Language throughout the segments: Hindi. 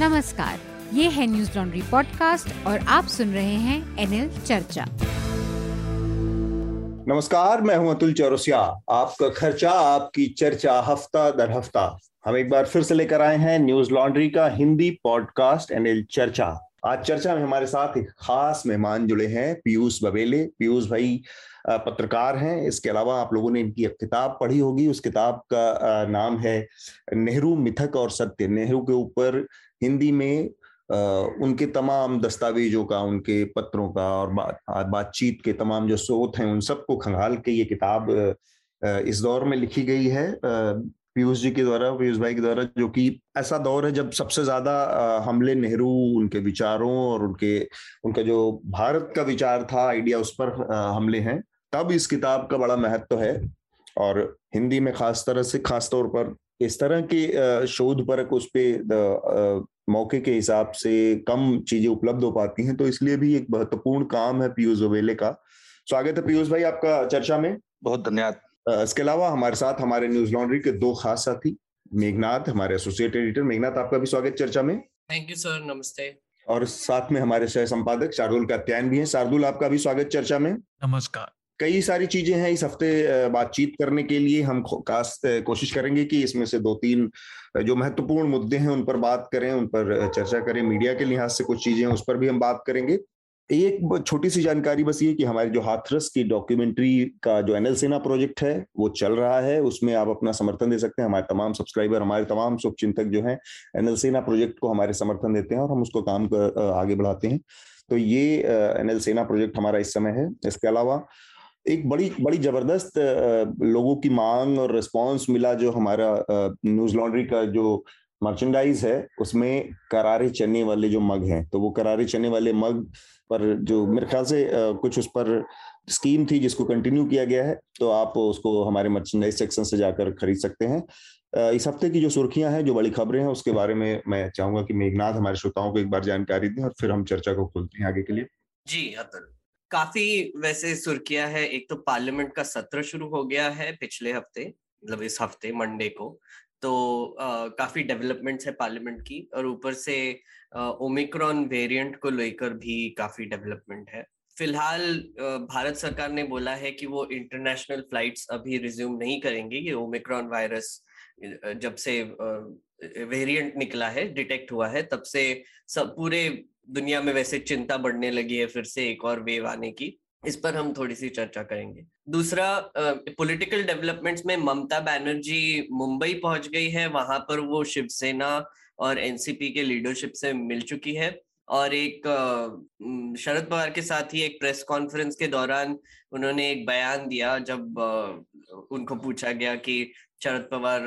नमस्कार, ये है न्यूज़ लॉन्ड्री पॉडकास्ट और आप सुन रहे हैं एनएल चर्चा। नमस्कार, मैं हूँ अतुल चौरसिया। आपका खर्चा, आपकी चर्चा हफ़्ता दर हफ़्ता। हम एक बार फिर से लेकर आए हैं न्यूज़ लॉन्ड्री का हिंदी पॉडकास्ट एनएल चर्चा। आज चर्चा में हमारे साथ एक खास मेहमान जुड़े हैं, पीयूष बबेले पीयूष भाई पत्रकार हैं। इसके अलावा आप लोगों ने इनकी एक किताब पढ़ी होगी। उस किताब का नाम है नेहरू मिथक और सत्य। नेहरू के ऊपर हिंदी में उनके तमाम दस्तावेजों का उनके पत्रों का और बा, बातचीत के तमाम जो स्रोत हैं उन सबको खंगाल के ये किताब इस दौर में लिखी गई है। पीयूष जी के द्वारा पीयूष भाई के द्वारा जो कि ऐसा दौर है जब सबसे ज़्यादा हमले नेहरू उनके विचारों और उनके उनका जो भारत का विचार था आइडिया उस पर हमले हैं। तब इस किताब का बड़ा महत्व है और हिंदी में खास तरह से खास तौर पर इस तरह के शोध परक उस पे मौके के हिसाब से कम चीज़ें उपलब्ध हो पाती हैं तो इसलिए भी एक महत्वपूर्ण काम है पीयूष अवेले का। स्वागत है पीयूष भाई आपका चर्चा में। बहुत धन्यवाद। इसके अलावा हमारे साथ हमारे न्यूज़ लॉन्ड्री के दो खास साथी मेघनाथ हमारे एसोसिएट एडिटर मेघनाथ आपका भी स्वागत चर्चा में। थैंक यू सर नमस्ते। और साथ में हमारे सह संपादक शार्दुल कात्यायन भी हैं। शार्दुल आपका भी स्वागत चर्चा में। नमस्कार। कई सारी चीज़ें हैं इस हफ़्ते बातचीत करने के लिए। हम खास कोशिश करेंगे कि इसमें से दो तीन जो महत्वपूर्ण मुद्दे हैं उन पर बात करें, उन पर चर्चा करें। मीडिया के लिहाज से कुछ चीज़ें उस पर भी हम बात करेंगे। एक छोटी सी जानकारी बस ये कि हमारे जो हाथरस की डॉक्यूमेंट्री का जो एनएल सेना प्रोजेक्ट है, वो चल रहा है। उसमें आप अपना समर्थन दे सकते हैं। हमारे तमाम सब्सक्राइबर, हमारे तमाम शुभ चिंतक जो हैं एनएल सेना प्रोजेक्ट को हमारे समर्थन देते हैं और हम उसको काम आगे बढ़ाते हैं। तो ये एनएल सेना प्रोजेक्ट हमारा इस समय है। इसके अलावा एक बड़ी बड़ी ज़बरदस्त लोगों की मांग और रिस्पांस मिला जो हमारा न्यूज़ लॉन्ड्री का जो मर्चेंडाइज है, उसमें करारे चने वाले जो मग हैं तो वो करारे चने वाले मग पर जो मेरे ख्याल से कुछ उस पर स्कीम थी जिसको कंटिन्यू किया गया है तो आप उसको हमारे मर्चेंडाइज सेक्शन से जाकर खरीद सकते हैं। इस हफ़्ते की जो सुर्खियाँ हैं, जो बड़ी खबरें हैं, उसके बारे में मैं चाहूँगा कि मेघनाथ हमारे श्रोताओं को एक बार जानकारी दें और फिर हम चर्चा को खोलते हैं आगे के लिए। जी अतुल काफ़ी वैसे सुर्खियाँ है। एक तो पार्लियामेंट का सत्र शुरू हो गया है पिछले हफ़्ते मतलब इस हफ़्ते मंडे को। तो आ, काफ़ी डेवलपमेंट्स है पार्लियामेंट की और ऊपर से ओमिक्रॉन वेरिएंट को लेकर भी काफ़ी डेवलपमेंट है। फ़िलहाल भारत सरकार ने बोला है कि वो इंटरनेशनल फ्लाइट्स अभी रिज्यूम नहीं करेंगे। ये ओमिक्रॉन वायरस जब से वेरिएंट निकला है डिटेक्ट हुआ है तब से सब पूरे दुनिया में वैसे चिंता बढ़ने लगी है फिर से एक और वेव आने की। इस पर हम थोड़ी सी चर्चा करेंगे। दूसरा पॉलिटिकल डेवलपमेंट्स में ममता बैनर्जी मुंबई पहुँच गई है। वहाँ पर वो शिवसेना और एनसीपी के लीडरशिप से मिल चुकी है। और एक शरद पवार के साथ ही एक प्रेस कॉन्फ्रेंस के दौरान उन्होंने एक बयान दिया जब उनको पूछा गया कि शरद पवार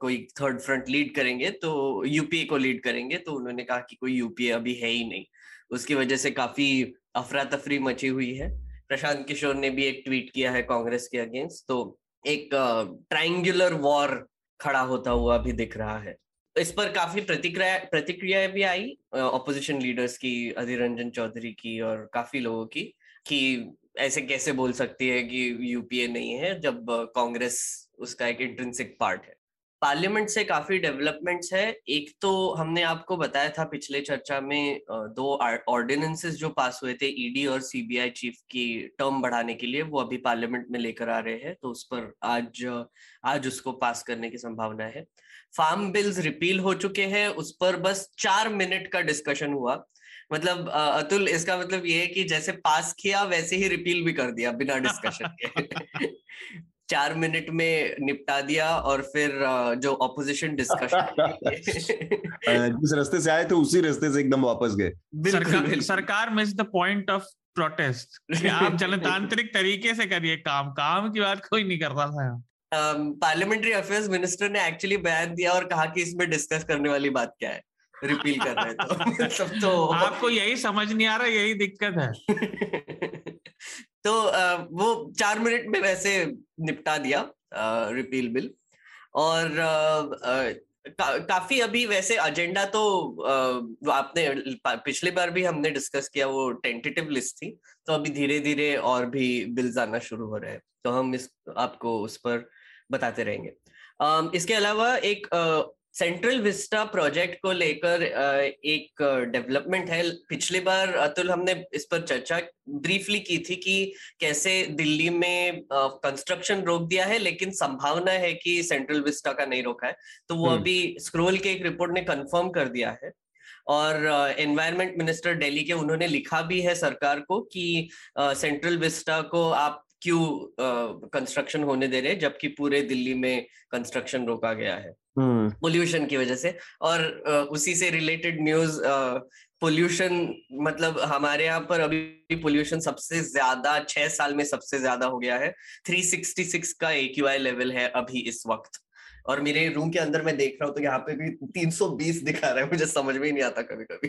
कोई थर्ड फ्रंट लीड करेंगे तो यूपीए को लीड करेंगे तो उन्होंने कहा कि कोई यूपीए अभी है ही नहीं। उसकी वजह से काफ़ी अफरा तफरी मची हुई है। प्रशांत किशोर ने भी एक ट्वीट किया है कांग्रेस के अगेंस्ट तो एक ट्राइंगुलर वॉर खड़ा होता हुआ भी दिख रहा है। इस पर काफ़ी प्रतिक्रिया प्रतिक्रियाएँ भी आई ऑपोजिशन लीडर्स की अधीर रंजन चौधरी की और काफ़ी लोगों की, कि ऐसे कैसे बोल सकती है कि यूपीए नहीं है, जब कांग्रेस उसका एक इंट्रेंसिक पार्ट है। पार्लियामेंट से काफ़ी डेवलपमेंट्स है। एक तो हमने आपको बताया था पिछले चर्चा में दो ऑर्डिनेंसेस जो पास हुए थे ईडी और सीबीआई चीफ की टर्म बढ़ाने के लिए, वो अभी पार्लियामेंट में लेकर आ रहे हैं तो उस पर आज आज उसको पास करने की संभावना है। फार्म बिल्स रिपील हो चुके हैं उस पर बस चार मिनट का डिस्कशन हुआ। मतलब अतुल इसका मतलब ये है कि जैसे पास किया वैसे ही रिपील भी कर दिया बिना डिस्कशन के। चार मिनट में निपटा दिया और फिर जो ऑपोजिशन डिस्कशन जिस रास्ते से आए थे उसी रास्ते से एकदम वापस गए। सरकार, सरकार miss the point of protest आप जनतांत्रिक तरीके से करिए काम। काम की बात कोई नहीं कर रहा था। पार्लियामेंट्री अफेयर्स मिनिस्टर ने एक्चुअली बयान दिया और कहा कि इसमें डिस्कस करने वाली बात क्या है? रिपील कर रहे तो। सब तो आपको यही समझ नहीं आ रहा यही दिक्कत है। तो वो चार मिनट में वैसे निपटा दिया रिपील बिल और का, काफ़ी अभी वैसे एजेंडा तो आपने पिछली बार भी हमने डिस्कस किया वो टेंटेटिव लिस्ट थी तो अभी धीरे धीरे और भी बिल्स आना शुरू हो रहे हैं तो हम इस आपको उस पर बताते रहेंगे। इसके अलावा एक सेंट्रल विस्टा प्रोजेक्ट को लेकर एक डेवलपमेंट है। पिछली बार अतुल हमने इस पर चर्चा ब्रीफली की थी कि कैसे दिल्ली में कंस्ट्रक्शन रोक दिया है लेकिन संभावना है कि सेंट्रल विस्टा का नहीं रोका है। तो वो हम्म। अभी स्क्रोल के एक रिपोर्ट ने कंफर्म कर दिया है। और एनवायरमेंट मिनिस्टर दिल्ली के उन्होंने लिखा भी है सरकार को कि सेंट्रल विस्टा को आप क्यों कंस्ट्रक्शन होने दे रहे जबकि पूरे दिल्ली में कंस्ट्रक्शन रोका गया है। पोल्यूशन हम्म। की वजह से। और उसी से रिलेटेड न्यूज़ पोल्यूशन मतलब हमारे यहाँ पर अभी पोल्यूशन सबसे ज़्यादा छह साल में सबसे ज़्यादा हो गया है। 366 का ए लेवल है अभी इस वक्त। और मेरे रूम के अंदर मैं देख रहा हूँ तो यहाँ पे भी 320 दिखा रहा है मुझे समझ में ही नहीं आता कभी कभी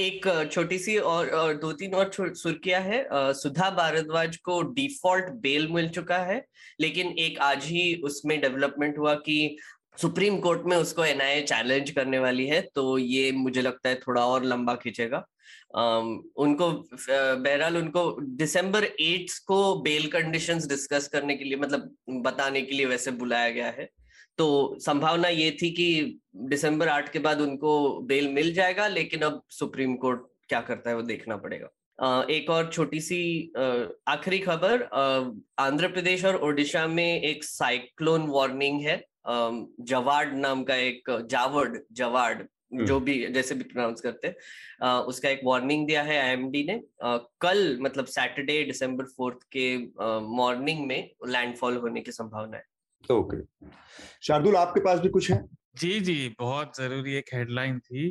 एक छोटी सी और, दो तीन और सुर्खियाँ है। सुधा भारद्वाज को डिफ़ॉल्ट बेल मिल चुका है लेकिन एक आज ही उसमें डेवलपमेंट हुआ कि सुप्रीम कोर्ट में उसको एनआईए चैलेंज करने वाली है तो ये मुझे लगता है थोड़ा और लंबा खींचेगा। उनको बहरहाल उनको दिसंबर एट को बेल कंडीशंस डिस्कस करने के लिए मतलब बताने के लिए वैसे बुलाया गया है। तो संभावना ये थी कि दिसंबर आठ के बाद उनको बेल मिल जाएगा लेकिन अब सुप्रीम कोर्ट क्या करता है वो देखना पड़ेगा। एक और छोटी सी आखिरी खबर आंध्र प्रदेश और ओडिशा में एक साइक्लोन वार्निंग है। जवाड नाम का एक जावड जवाड हम्म। जो भी जैसे भी प्रोनाउंस करते हैं उसका एक वार्निंग दिया है आईएमडी ने। आ, कल मतलब सैटरडे दिसंबर फोर्थ के मॉर्निंग में लैंडफॉल होने की संभावना है। ओके शार्दुल आपके पास भी कुछ है जी जी बहुत ज़रूरी एक हेडलाइन थी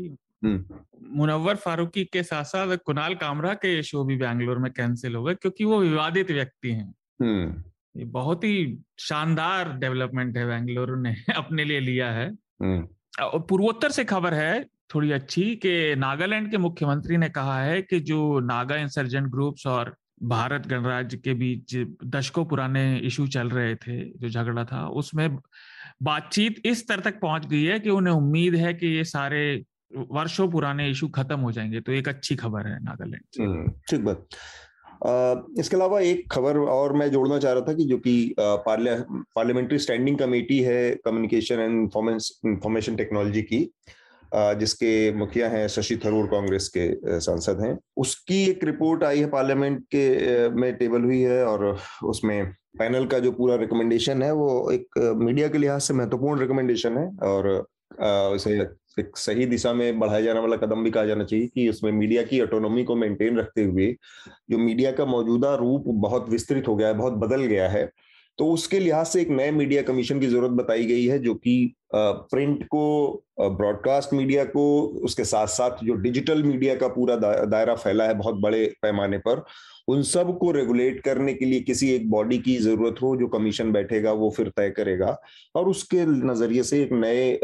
हम्म। मुनव्वर फारूकी के साथ साथ कुणाल कामरा के शो भी बैंगलोर में कैंसिल हो गए क्योंकि वो विवादित व्यक्ति हैं हम्म। ये बहुत ही शानदार डेवलपमेंट है बेंगलुरु ने अपने लिए लिया है हम्म। पूर्वोत्तर से खबर है थोड़ी अच्छी कि नागालैंड के मुख्यमंत्री ने कहा है कि जो नागा इंसर्जेंट ग्रुप्स और भारत गणराज्य के बीच दशकों पुराने इशू चल रहे थे जो झगड़ा था उसमें बातचीत इस स्तर तक पहुँच गई है कि उन्हें उम्मीद है कि ये सारे वर्षों पुराने इशू खत्म हो जाएँगे। तो एक अच्छी खबर है नागालैंड हम्म, ठीक बात। इसके अलावा एक खबर और मैं जोड़ना चाह रहा था कि जो कि पार्लियामेंट्री स्टैंडिंग कमेटी है कम्युनिकेशन एंड इंफॉर्मेशन टेक्नोलॉजी की जिसके मुखिया हैं शशि थरूर कांग्रेस के सांसद हैं। उसकी एक रिपोर्ट आई है पार्लियामेंट के में टेबल हुई है और उसमें पैनल का जो पूरा रिकमेंडेशन है वो एक मीडिया के लिहाज से महत्वपूर्ण रिकमेंडेशन है और इसे एक सही दिशा में बढ़ाया जाने वाला कदम भी कहा जाना चाहिए कि उसमें मीडिया की ऑटोनॉमी को मेंटेन रखते हुए जो मीडिया का मौजूदा रूप बहुत विस्तृत हो गया है, बहुत बदल गया है तो उसके लिहाज से एक नए मीडिया कमीशन की ज़रूरत बताई गई है, जो कि प्रिंट को ब्रॉडकास्ट मीडिया को, उसके साथ साथ जो डिजिटल मीडिया का पूरा दायरा फैला है बहुत बड़े पैमाने पर, उन सबको रेगुलेट करने के लिए किसी एक बॉडी की ज़रूरत हो, जो कमीशन बैठेगा, वो फिर तय करेगा। और उसके नज़रिए से एक नए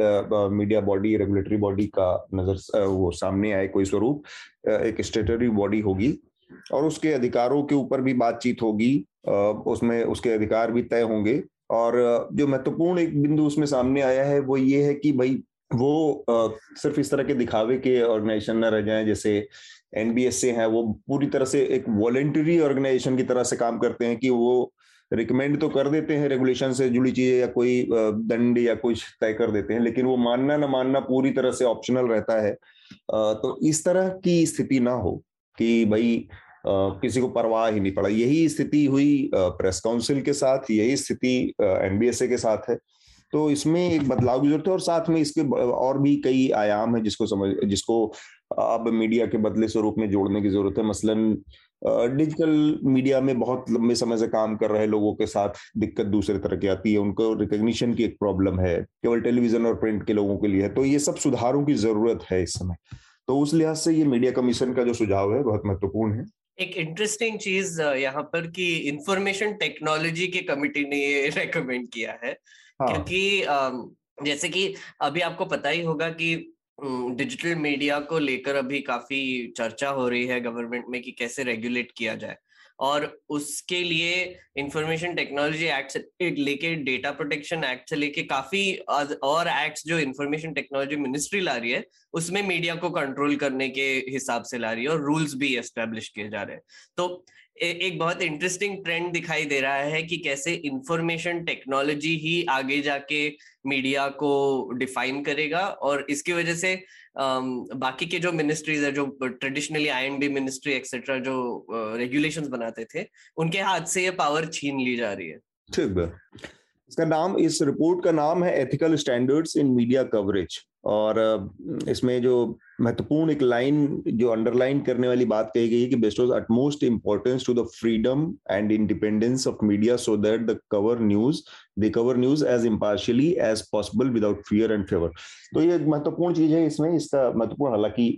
मीडिया बॉडी रेगुलेटरी बॉडी का नज़र वो सामने आए, कोई स्वरूप एक स्टेटरी बॉडी होगी। और उसके अधिकारों के ऊपर भी बातचीत होगी उसमें उसके अधिकार भी तय होंगे। और जो महत्वपूर्ण एक बिंदु उसमें सामने आया है, वो ये है कि भाई, वो सिर्फ़ इस तरह के दिखावे के ऑर्गेनाइजेशन न रह जाए, जैसे एनबीएस से है, वो पूरी तरह से एक वॉलेंटरी ऑर्गेनाइजेशन की तरह से काम करते हैं कि वो रिकमेंड तो कर देते हैं रेगुलेशन से जुड़ी चीज़ें या कोई दंड या कुछ तय कर देते हैं, लेकिन वो मानना ना मानना पूरी तरह से ऑप्शनल रहता है। तो इस तरह की स्थिति ना हो कि भाई किसी को परवाह ही नहीं पड़ा। यही स्थिति हुई प्रेस काउंसिल के साथ, यही स्थिति एनबीएसए के साथ है। तो इसमें एक बदलाव की ज़रूरत है और साथ में इसके और भी कई आयाम है जिसको समझ, जिसको अब मीडिया के बदले स्वरूप में जोड़ने की ज़रूरत है। मसलन डिजिटल मीडिया में बहुत लंबे समय से काम कर रहे लोगों के साथ दिक्कत दूसरे तरह की आती है। उनको रिकग्निशन की एक प्रॉब्लम है, केवल टेलीविज़न और प्रिंट के लोगों के लिए है। तो ये सब सुधारों की ज़रूरत है इस समय। तो उस लिहाज से ये मीडिया कमीशन का जो सुझाव है, बहुत महत्वपूर्ण है। एक इंटरेस्टिंग चीज़ यहाँ पर कि इंफॉर्मेशन टेक्नोलॉजी के कमिटी ने ये रेकमेंड किया है हाँ. क्योंकि जैसे कि अभी आपको पता ही होगा कि डिजिटल मीडिया को लेकर अभी काफ़ी चर्चा हो रही है गवर्नमेंट में कि कैसे रेगुलेट किया जाए और उसके लिए इंफॉर्मेशन टेक्नोलॉजी एक्ट से लेके डेटा प्रोटेक्शन एक्ट से लेके काफ़ी और एक्ट्स जो इंफॉर्मेशन टेक्नोलॉजी मिनिस्ट्री ला रही है, उसमें मीडिया को कंट्रोल करने के हिसाब से ला रही है और रूल्स भी एस्टेब्लिश किए जा रहे हैं। तो एक बहुत इंटरेस्टिंग ट्रेंड दिखाई दे रहा है कि कैसे इंफॉर्मेशन टेक्नोलॉजी ही आगे जाके मीडिया को डिफाइन करेगा और इसकी वजह से बाकी के जो मिनिस्ट्रीज है, जो traditionally I and B ministry etcetera जो रेगुलेशंस बनाते थे, उनके हाथ से ये पावर छीन ली जा रही है। ठीक है। इसका नाम, इस रिपोर्ट का नाम है ethical standards in media coverage और इसमें जो महत्वपूर्ण एक लाइन जो अंडरलाइन करने वाली बात कही गई है कि best utmost importance to the freedom and independence of media so that the cover news they cover news as impartially as possible without fear and favour तो ये महत्वपूर्ण चीज़ है इसमें, इसका महत्वपूर्ण हालाँकि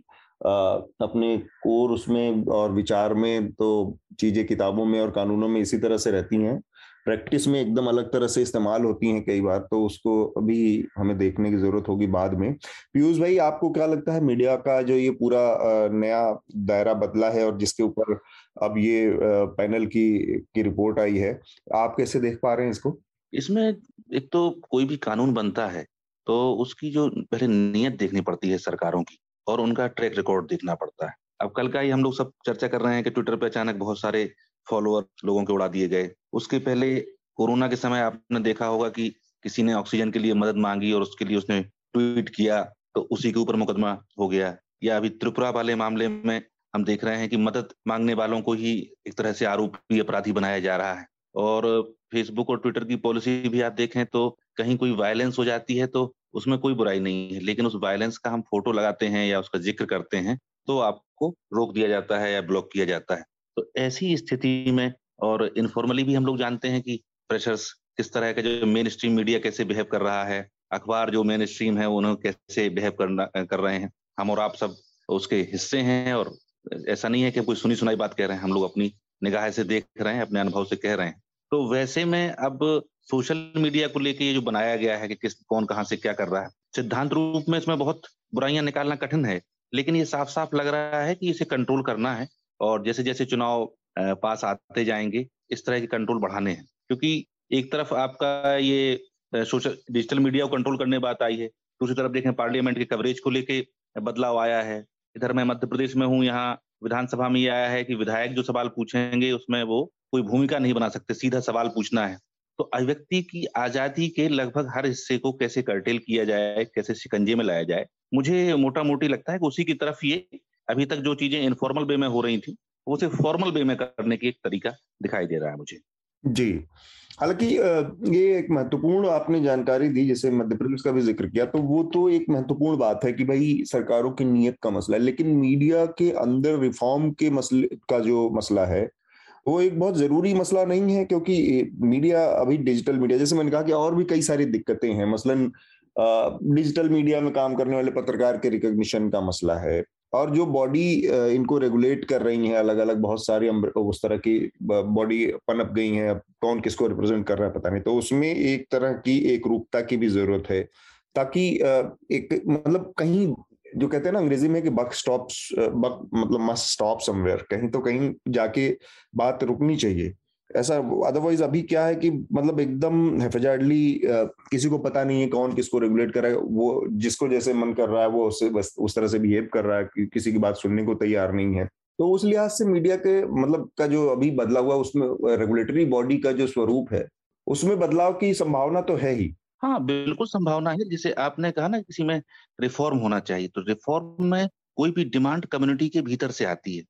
अपने कोर उसमें और विचार में तो चीज़ें किताबों में और कानूनों में इसी तरह से रहती हैं। प्रैक्टिस में एकदम अलग तरह से इस्तेमाल होती हैं कई बार तो उसको अभी हमें देखने की ज़रूरत होगी बाद में। पीयूष भाई, आपको क्या लगता है, मीडिया का जो ये पूरा नया दायरा बदला है और जिसके ऊपर अब ये पैनल की की रिपोर्ट आई है, आप कैसे देख पा रहे हैं इसको? इसमें एक तो कोई भी कानून बनता है तो उसकी जो पहले नीयत देखनी पड़ती है सरकारों की और उनका ट्रैक रिकॉर्ड देखना पड़ता है। अब कल का ही हम लोग सब चर्चा कर रहे हैं कि ट्विटर पे अचानक बहुत सारे फॉलोअर लोगों के उड़ा दिए गए। उसके पहले कोरोना के समय आपने देखा होगा कि किसी ने ऑक्सीजन के लिए मदद मांगी और उसके लिए उसने ट्वीट किया तो उसी के ऊपर मुकदमा हो गया। या अभी त्रिपुरा वाले मामले में हम देख रहे हैं कि मदद मांगने वालों को ही एक तरह से आरोपी अपराधी बनाया जा रहा है। और फेसबुक और ट्विटर की पॉलिसी भी आप देखें तो कहीं कोई वायलेंस हो जाती है तो उसमें कोई बुराई नहीं है, लेकिन उस वायलेंस का हम फ़ोटो लगाते हैं या उसका ज़िक्र करते हैं तो आपको रोक दिया जाता है या ब्लॉक किया जाता है। तो ऐसी स्थिति में, और इनफॉर्मली भी हम लोग जानते हैं कि प्रेशर्स किस तरह का जो मेन स्ट्रीम मीडिया कैसे बिहेव कर रहा है, अखबार जो मेन स्ट्रीम है उन्होंने कैसे बिहेव करना, कर रहे हैं। हम और आप सब उसके हिस्से हैं, और ऐसा नहीं है कि कोई सुनी सुनाई बात कह रहे हैं, हम लोग अपनी निगाह से देख रहे हैं, अपने अनुभव से कह रहे हैं। तो वैसे में अब सोशल मीडिया को लेके ये जो बनाया गया है कि किस, कौन कहाँ से क्या कर रहा है, सिद्धांत रूप में इसमें बहुत बुराइयाँ निकालना कठिन है, लेकिन ये साफ़ साफ़ लग रहा है कि इसे कंट्रोल करना है। और जैसे जैसे चुनाव पास आते जाएँगे, इस तरह के कंट्रोल बढ़ाने हैं। क्योंकि एक तरफ़ आपका ये सोशल डिजिटल मीडिया को कंट्रोल करने बात आई है, दूसरी तरफ़ देखें पार्लियामेंट के कवरेज को लेके बदलाव आया है। इधर मैं मध्य प्रदेश में हूँ, यहाँ विधानसभा में ये आया है कि विधायक जो सवाल पूछेंगे, उसमें वो कोई भूमिका नहीं बना सकते, सीधा सवाल पूछना है। तो अभिव्यक्ति की आज़ादी के लगभग हर हिस्से को कैसे कर्टेल किया जाए, कैसे शिकंजे में लाया जाए, मुझे मोटा मोटी लगता है कि उसी की तरफ़ ये अभी तक जो चीज़ें इनफॉर्मल वे में हो रही थी, वो सिर्फ़ फॉर्मल वे में करने की एक तरीका दिखाई दे रहा है मुझे। जी। हालाँकि ये एक महत्वपूर्ण आपने जानकारी दी, जैसे मध्य प्रदेश का भी ज़िक्र किया तो वो तो एक महत्वपूर्ण बात है कि भाई सरकारों की नीयत का मसला है, लेकिन मीडिया के अंदर रिफॉर्म के मसले, का जो मसला है, वो एक बहुत ज़रूरी मसला नहीं है, क्योंकि मीडिया अभी डिजिटल मीडिया जैसे मैंने कहा कि और भी कई सारी दिक्कतें हैं, मसलन डिजिटल मीडिया में काम करने वाले पत्रकार के रिकॉग्निशन का मसला है और जो बॉडी इनको रेगुलेट कर रही है अलग अलग बहुत सारी उस तरह की बॉडी पनप गई है कौन किसको रिप्रेजेंट कर रहा है पता नहीं। तो उसमें एक तरह की एक रूपता की भी ज़रूरत है, ताकि एक मतलब कहीं, जो कहते हैं ना अंग्रेज़ी में कि बक स्टॉप बक मतलब मस्ट स्टॉप समवेयर कहीं तो कहीं जाके बात रुकनी चाहिए। ऐसा अदरवाइज़ अभी क्या है कि मतलब एकदम हेफेजार्डली किसी को पता नहीं है कौन किसको रेगुलेट कर रहा है, वो जिसको जैसे मन कर रहा है, वो उससे बस, उस तरह से बिहेव कर रहा है कि किसी की बात सुनने को तैयार नहीं है। तो उस लिहाज से मीडिया के मतलब का जो अभी बदला हुआ, उसमें रेगुलेटरी बॉडी का जो स्वरूप है, उसमें बदलाव की संभावना तो है ही। हाँ बिल्कुल संभावना है। जिसे आपने कहा ना किसी में रिफॉर्म होना चाहिए तो रिफॉर्म में कोई भी डिमांड कम्युनिटी के भीतर से आती है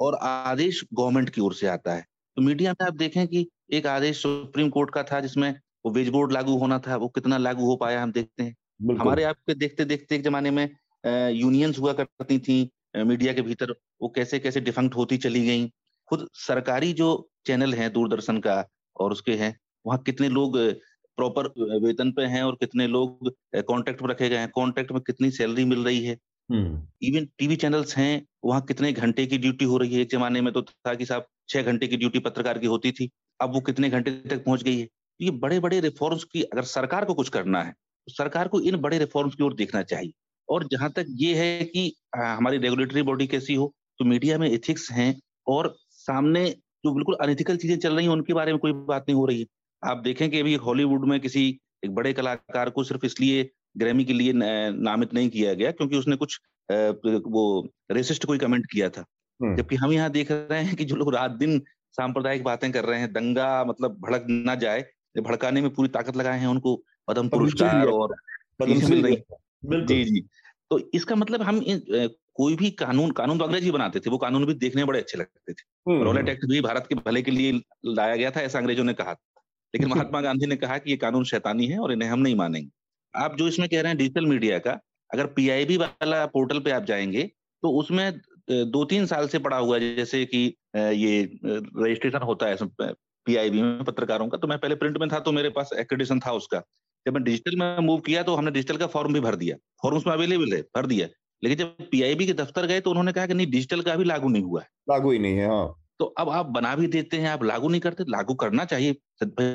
और आदेश गवर्नमेंट की ओर से आता है। तो मीडिया में आप देखें कि एक आदेश सुप्रीम कोर्ट का था जिसमें वो वेज बोर्ड लागू होना था वो कितना लागू हो पाया हम देखते हैं। हमारे आपके देखते देखते एक जमाने में यूनियंस हुआ करती थी मीडिया के भीतर वो कैसे कैसे डिफंक्ट होती चली गई। खुद सरकारी जो चैनल है दूरदर्शन का और उसके हैं वहाँ कितने लोग प्रॉपर वेतन पे हैं और कितने लोग कॉन्ट्रैक्ट पर रखे गए हैं। कॉन्ट्रैक्ट में कितनी सैलरी मिल रही है। इवन टीवी चैनल्स हैं वहाँ कितने घंटे की ड्यूटी हो रही है एक जमाने में तो था कि साहब छह घंटे की ड्यूटी पत्रकार की होती थी, अब वो कितने घंटे तक पहुँच गई है? ये बड़े बड़े रिफॉर्म्स की अगर सरकार को कुछ करना है तो सरकार को इन बड़े रिफॉर्म्स की ओर देखना चाहिए। और जहाँ तक ये है कि हमारी रेगुलेटरी बॉडी कैसी हो तो मीडिया में एथिक्स हैं और सामने जो बिल्कुल अनएथिकल चीज़ें चल रही हैं, उनके बारे में कोई बात नहीं हो रही है। आप देखें कि अभी हॉलीवुड में किसी एक बड़े कलाकार को सिर्फ़ इसलिए ग्रैमी के लिए नामित नहीं किया गया क्योंकि उसने कुछ वो रेसिस्ट कोई कमेंट किया था। जबकि हम यहाँ देख रहे हैं कि जो लोग रात दिन सांप्रदायिक बातें कर रहे हैं दंगा मतलब भड़क ना जाए भड़काने में पूरी ताकत लगाए हैं उनको पद्म पुरस्कार और मिल रही जी जी। तो इसका मतलब हम कोई भी कानून कानून तो अंग्रेज़ ही बनाते थे वो कानून भी देखने बड़े अच्छे लगते थे। रोलेट एक्ट भी भारत के भले के लिए लाया गया था ऐसा अंग्रेज़ों ने कहा लेकिन महात्मा गांधी ने कहा कि ये कानून शैतानी है और इन्हें हम नहीं मानेंगे। आप जो इसमें कह रहे हैं डिजिटल मीडिया का अगर पीआईबी वाला पोर्टल पे आप जाएँगे तो उसमें दो तीन साल से पड़ा हुआ है जैसे कि ये रजिस्ट्रेशन होता है पीआईबी में पत्रकारों का तो मैं पहले प्रिंट में था तो मेरे पास एक्रेडिशन था उसका। जब मैं डिजिटल में मूव किया तो हमने डिजिटल का फॉर्म भी भर दिया। फॉर्म उसमें अवेलेबल है भर दिया। लेकिन जब पीआईबी के दफ्तर गए तो उन्होंने कहा कि नहीं डिजिटल का भी लागू नहीं हुआ है। लागू ही नहीं है हाँ। तो अब आप बना भी देते हैं आप लागू नहीं करते लागू करना चाहिए।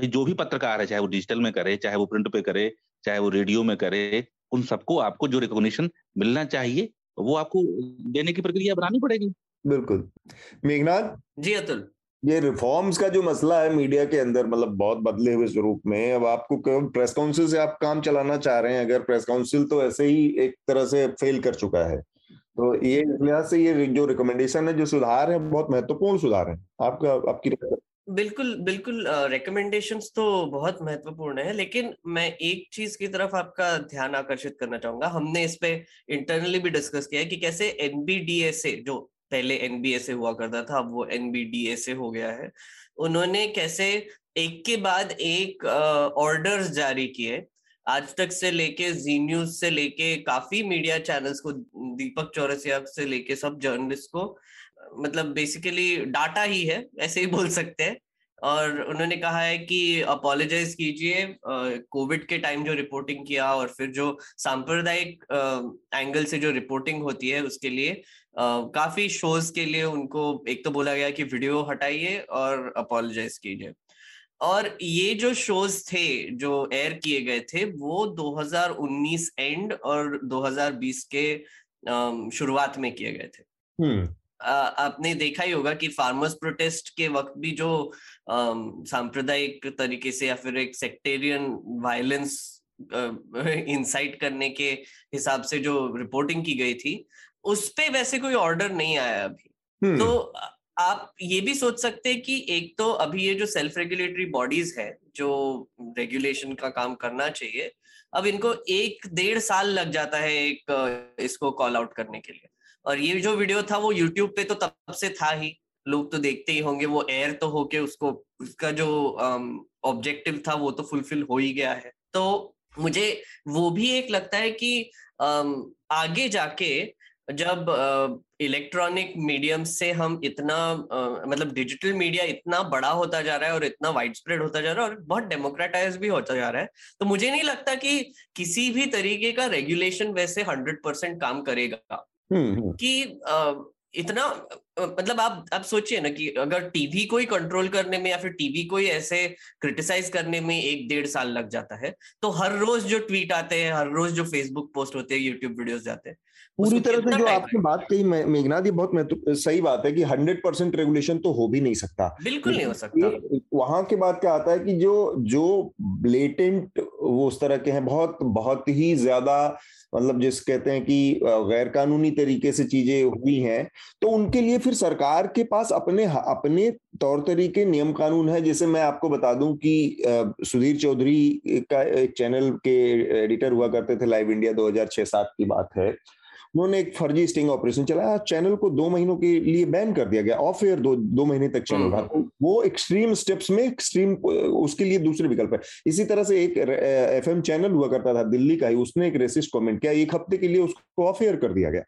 जो भी पत्रकार है चाहे वो डिजिटल में करे चाहे वो प्रिंट पे करे चाहे वो रेडियो में करे उन सबको आपको जो रिकॉग्निशन मिलना चाहिए। वो आपको देने की प्रक्रिया बनानी पड़ेगी। बिल्कुल। मेघनाथ? जी अतुल। ये रिफॉर्म्स का जो मसला है मीडिया के अंदर मतलब बहुत बदले हुए स्वरूप में अब आपको प्रेस काउंसिल से आप काम चलाना चाह रहे हैं? अगर प्रेस काउंसिल तो ऐसे ही एक तरह से फेल कर चुका है। तो ये इस लिहाज से ये जो रिकमेंडेशन है जो सुधार है बहुत महत्वपूर्ण सुधार है। आपका आपकी बिल्कुल बिल्कुल रिकमेंडेशंस तो बहुत महत्वपूर्ण है, लेकिन मैं एक चीज़ की तरफ़ आपका ध्यान आकर्षित करना चाहूँगा। हमने इस पे इंटरनली भी डिस्कस किया है कि कैसे एनबीडीएसए जो पहले एनबीएसए हुआ करता था, अब वो एनबीडीएसए हो गया है, उन्होंने कैसे एक के बाद एक ऑर्डर्स जारी किए। आज तक से लेके जी न्यूज़ से लेके काफ़ी मीडिया चैनल्स को, दीपक चौरसिया से लेके सब जर्नलिस्ट को मतलब बेसिकली डाटा ही है ऐसे ही बोल सकते हैं। और उन्होंने कहा है कि अपोलोजाइज कीजिए कोविड के टाइम जो रिपोर्टिंग किया और फिर जो सांप्रदायिक एंगल से जो रिपोर्टिंग होती है उसके लिए आ, काफ़ी शोज़ के लिए उनको एक तो बोला गया कि वीडियो हटाइए और अपोलोजाइज कीजिए। और ये जो शोज़ थे जो एयर किए गए थे वो 2019 एंड और 2020 के शुरुआत में किए गए थे। हम्म। आपने देखा ही होगा कि फार्मर्स प्रोटेस्ट के वक्त भी जो सांप्रदायिक तरीके से या फिर एक सेक्टेरियन वायलेंस इंसाइट करने के हिसाब से जो रिपोर्टिंग की गई थी उस पे वैसे कोई ऑर्डर नहीं आया अभी हम्म। तो आप ये भी सोच सकते हैं कि एक तो अभी ये जो सेल्फ रेगुलेटरी बॉडीज है जो रेगुलेशन का काम करना चाहिए अब इनको एक डेढ़ साल लग जाता है एक इसको कॉल आउट करने के लिए और ये जो वीडियो था वो यूट्यूब पे तो तब से था ही लोग तो देखते ही होंगे, वो एयर तो होके उसको, उसका जो ऑब्जेक्टिव था वो तो फुलफिल हो ही गया है तो मुझे वो भी एक लगता है कि आगे जाके जब इलेक्ट्रॉनिक मीडियम से हम इतना मतलब डिजिटल मीडिया इतना बड़ा होता जा रहा है और इतना वाइड स्प्रेड होता जा रहा है और बहुत डेमोक्रेटाइज भी होता जा रहा है तो मुझे नहीं लगता कि किसी भी तरीके का रेगुलेशन वैसे हंड्रेड परसेंट काम करेगा। कि इतना मतलब आप आप सोचिए ना कि अगर टीवी को ही कंट्रोल करने में या फिर टीवी को ही ऐसे क्रिटिसाइज करने में एक डेढ़ साल लग जाता है तो हर रोज जो ट्वीट आते हैं हर रोज जो फेसबुक पोस्ट होते हैं यूट्यूब वीडियोस जाते हैं पूरी तरह से जो आपने बात कही मेघनाथ ये बहुत महत्व सही बात है कि हंड्रेड परसेंट रेगुलेशन तो हो भी नहीं सकता। बिल्कुल नहीं हो सकता। वहाँ के बाद क्या आता है कि जो जो ब्लेटेंट वो उस तरह के हैं। बहुत बहुत ही ज़्यादा मतलब जिस कहते हैं कि गैर कानूनी तरीके से चीज़ें हुई हैं तो उनके लिए फिर सरकार के पास अपने अपने तौर तरीके नियम कानून है। जैसे मैं आपको बता दूँ कि सुधीर चौधरी का एक चैनल के एडिटर हुआ करते थे, लाइव इंडिया 2006-7 की बात है। उन्होंने एक फर्जी स्टिंग ऑपरेशन चलाया। चैनल को दो महीनों के लिए बैन कर दिया गया। ऑफ़ एयर दो दो महीने तक चल रहा। तो वो एक्सट्रीम स्टेप्स में एक्सट्रीम उसके लिए दूसरे विकल्प है। इसी तरह से एक एफएम चैनल हुआ करता था दिल्ली का ही उसने एक रेसिस्ट कमेंट किया। एक हफ़्ते के लिए उसको ऑफ़ एयर कर दिया गया।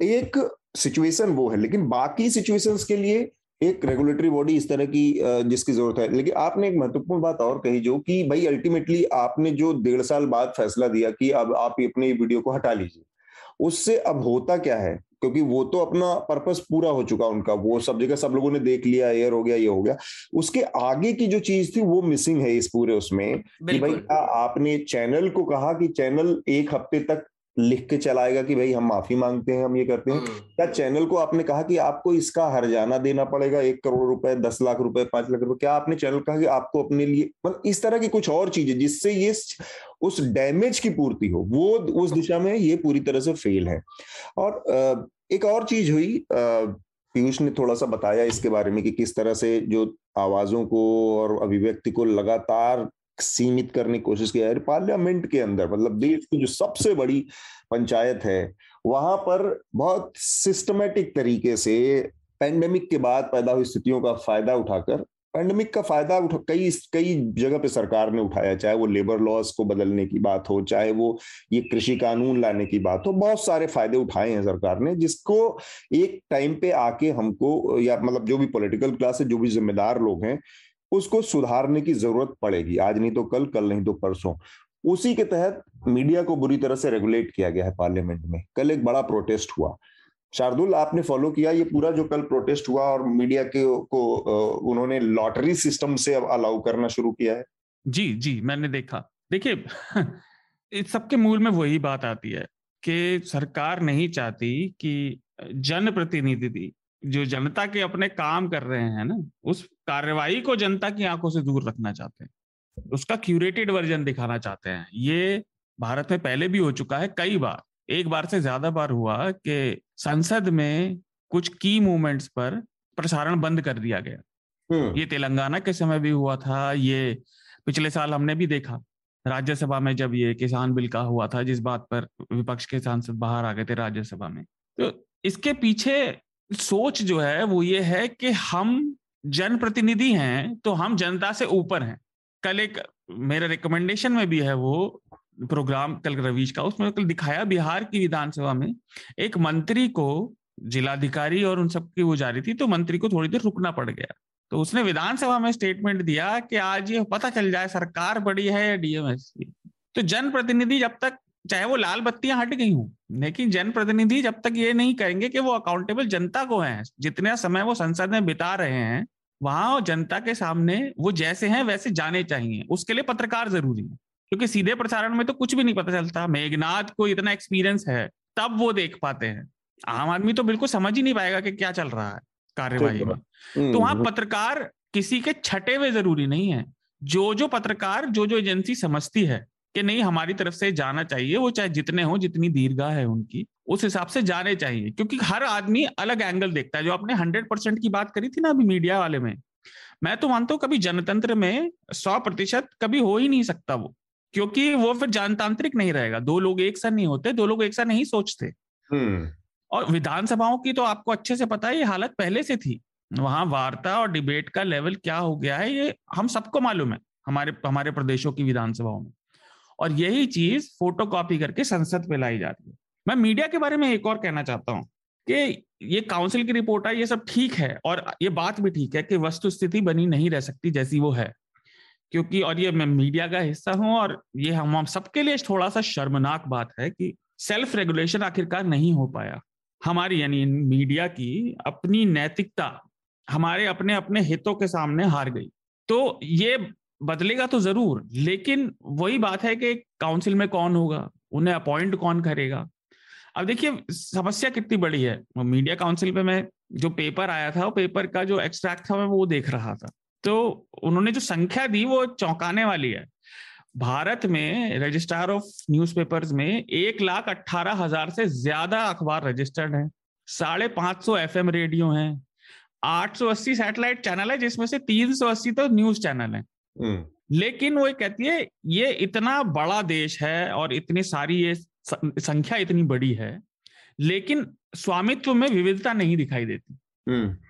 एक सिचुएशन वो है लेकिन बाकी सिचुएशन के लिए एक रेगुलेटरी बॉडी इस तरह की जिसकी ज़रूरत है। लेकिन आपने एक महत्वपूर्ण बात और कही जो कि भाई अल्टीमेटली आपने जो डेढ़ साल बाद फैसला दिया कि अब आप अपने वीडियो को हटा लीजिए। उससे अब होता क्या है? क्योंकि वो तो अपना पर्पस पूरा हो चुका उनका। वो सब जगह सब लोगों ने देख लिया एयर हो गया ये हो गया। उसके आगे की जो चीज़ थी वो मिसिंग है इस पूरे उसमें कि भाई आपने चैनल को कहा कि चैनल एक हफ़्ते तक लिख के चलाएगा कि भाई हम माफ़ी मांगते हैं हम ये करते हैं। हम्म। क्या चैनल को आपने कहा कि आपको इसका हरजाना देना पड़ेगा एक करोड़ रुपए दस लाख रुपए पाँच लाख रुपए? क्या आपने चैनल कहा कि आपको अपने लिए मतलब इस तरह की कुछ और चीज़ें जिससे ये उस डैमेज की पूर्ति हो वो उस दिशा में ये पूरी तरह से फेल है। और एक और चीज़ हुई पीयूष ने थोड़ा सा बताया इसके बारे में कि किस तरह से जो आवाजों को और अभिव्यक्ति को लगातार सीमित करने की कोशिश किया है। पार्लियामेंट के अंदर मतलब देश की जो सबसे बड़ी पंचायत है, वहाँ पर बहुत सिस्टमेटिक तरीके से पेंडेमिक के बाद पैदा हुई स्थितियों का फ़ायदा उठाकर पैंडमिक का फ़ायदा उठा, कई कई जगह पे सरकार ने उठाया, चाहे वो लेबर लॉस को बदलने की बात हो, चाहे वो ये कृषि कानून लाने की बात हो, बहुत सारे फ़ायदे उठाए हैं सरकार ने, जिसको एक टाइम पे आके हमको, या मतलब जो भी पॉलिटिकल क्लास है, जो भी जिम्मेदार लोग हैं उसको सुधारने की ज़रूरत पड़ेगी। आज नहीं तो कल कल नहीं तो परसों। उसी के तहत मीडिया को बुरी तरह से रेगुलेट किया गया है पार्लियामेंट में। कल एक बड़ा प्रोटेस्ट हुआ। शार्दुल, आपने फॉलो किया ये पूरा जो कल प्रोटेस्ट हुआ और मीडिया के को उन्होंने लॉटरी सिस्टम से अब अलाउ करना शुरू किया है? जी जी, मैंने देखा। देखिए सबके मूल में वही बात आती है कि सरकार नहीं चाहती कि जनप्रतिनिधि जो जनता के अपने काम कर रहे हैं ना उस कार्यवाही को जनता की आँखों से दूर रखना चाहते हैं। उसका क्यूरेटेड वर्जन दिखाना चाहते हैं। ये भारत में पहले भी हो चुका है कई बार। एक बार से ज़्यादा बार हुआ कि संसद में कुछ की मूवमेंट्स पर प्रसारण बंद कर दिया गया। हम्म। ये तेलंगाना के समय भी हुआ था ये पिछले साल हमने भी देखा। राज्यसभा में जब ये किसान बिल का हुआ था जिस बात पर विपक्ष के सांसद बाहर आ गए थे राज्यसभा में। तो इसके पीछे सोच जो है, वो ये है कि हम जनप्रतिनिधि हैं तो हम जनता से ऊपर हैं। कल एक, मेरे रिकमेंडेशन में भी है वो प्रोग्राम कल रवीश का, उसमें कल दिखाया बिहार की विधानसभा में, एक मंत्री को जिलाधिकारी और उन सबकी वो जारी थी तो मंत्री को थोड़ी देर रुकना पड़ गया। तो उसने विधानसभा में स्टेटमेंट दिया कि आज ये पता चल जाए, सरकार बड़ी है या डीएमएस की तो जनप्रतिनिधि जब तक चाहे वो लाल बत्तियाँ हट गई हूँ लेकिन जनप्रतिनिधि जब तक ये नहीं करेंगे कि वो अकाउंटेबल जनता को है जितने समय वो संसद में बिता रहे हैं वहाँ जनता के सामने वो जैसे हैं वैसे जाने चाहिए। उसके लिए पत्रकार ज़रूरी है क्योंकि सीधे प्रसारण में तो कुछ भी नहीं पता चलता। मेघनाथ को इतना एक्सपीरियंस है तब वो देख पाते हैं। आम आदमी तो बिल्कुल समझ ही नहीं पाएगा कि क्या चल रहा है कार्यवाही में। तो वहाँ हम्म। पत्रकार किसी के छठे हुए ज़रूरी नहीं है। जो जो पत्रकार जो जो एजेंसी समझती है कि नहीं हमारी तरफ़ से जाना चाहिए वो चाहे जितने हो जितनी दीर्घा है उनकी उस हिसाब से जाने चाहिए। क्योंकि हर आदमी अलग एंगल देखता है। जो आपने हंड्रेड परसेंट की बात करी थी ना अभी मीडिया वाले में मैं तो मानता हूँ कभी जनतंत्र में सौ प्रतिशत कभी हो ही नहीं सकता वो क्योंकि वो फिर जनतांत्रिक नहीं रहेगा। दो लोग एक साथ नहीं होते दो लोग एक साथ नहीं सोचते। हम्म। और विधानसभाओं की तो आपको अच्छे से पता है ये हालत पहले से थी। वहाँ वार्ता और डिबेट का लेवल क्या हो गया है ये हम सबको मालूम है हमारे हमारे प्रदेशों की विधानसभाओं में। और यही चीज़ फ़ोटो कॉपी करके संसद पे लाई जाती है। मैं मीडिया के बारे में एक और कहना चाहता हूँ कि ये काउंसिल की रिपोर्ट है, ये सब ठीक है और ये बात भी ठीक है कि वस्तु स्थिति बनी नहीं रह सकती जैसी वो है। क्योंकि और ये मैं मीडिया का हिस्सा हूँ और ये हम हम सबके लिए थोड़ा सा शर्मनाक बात है कि सेल्फ रेगुलेशन आखिरकार नहीं हो पाया। हमारी यानी मीडिया की अपनी नैतिकता हमारे अपने अपने हितों के सामने हार गई। तो ये बदलेगा तो ज़रूर, लेकिन वही बात है कि काउंसिल में कौन होगा? उन्हें अपॉइंट कौन करेगा? अब देखिए, समस्या कितनी बड़ी है। मीडिया काउंसिल पे मैं जो पेपर आया था, वो पेपर का जो एक्सट्रैक्ट था, मैं वो देख रहा था। तो उन्होंने जो संख्या दी, वो चौंकाने वाली है। भारत में रजिस्ट्रार ऑफ़ न्यूज़पेपर्स में एक लाख अट्ठारह हज़ार से ज़्यादा अखबार रजिस्टर्ड हैं। साढ़े पाँच सौ एफ़ रेडियो हैं। आठ सौ अस्सी सैटेलाइट चैनल है, जिसमें से तीन सौ अस्सी तो न्यूज़ चैनल है। लेकिन वो कहती है ये इतना बड़ा देश है और इतनी सारी ये संख्या इतनी बड़ी है लेकिन स्वामित्व में विविधता नहीं दिखाई देती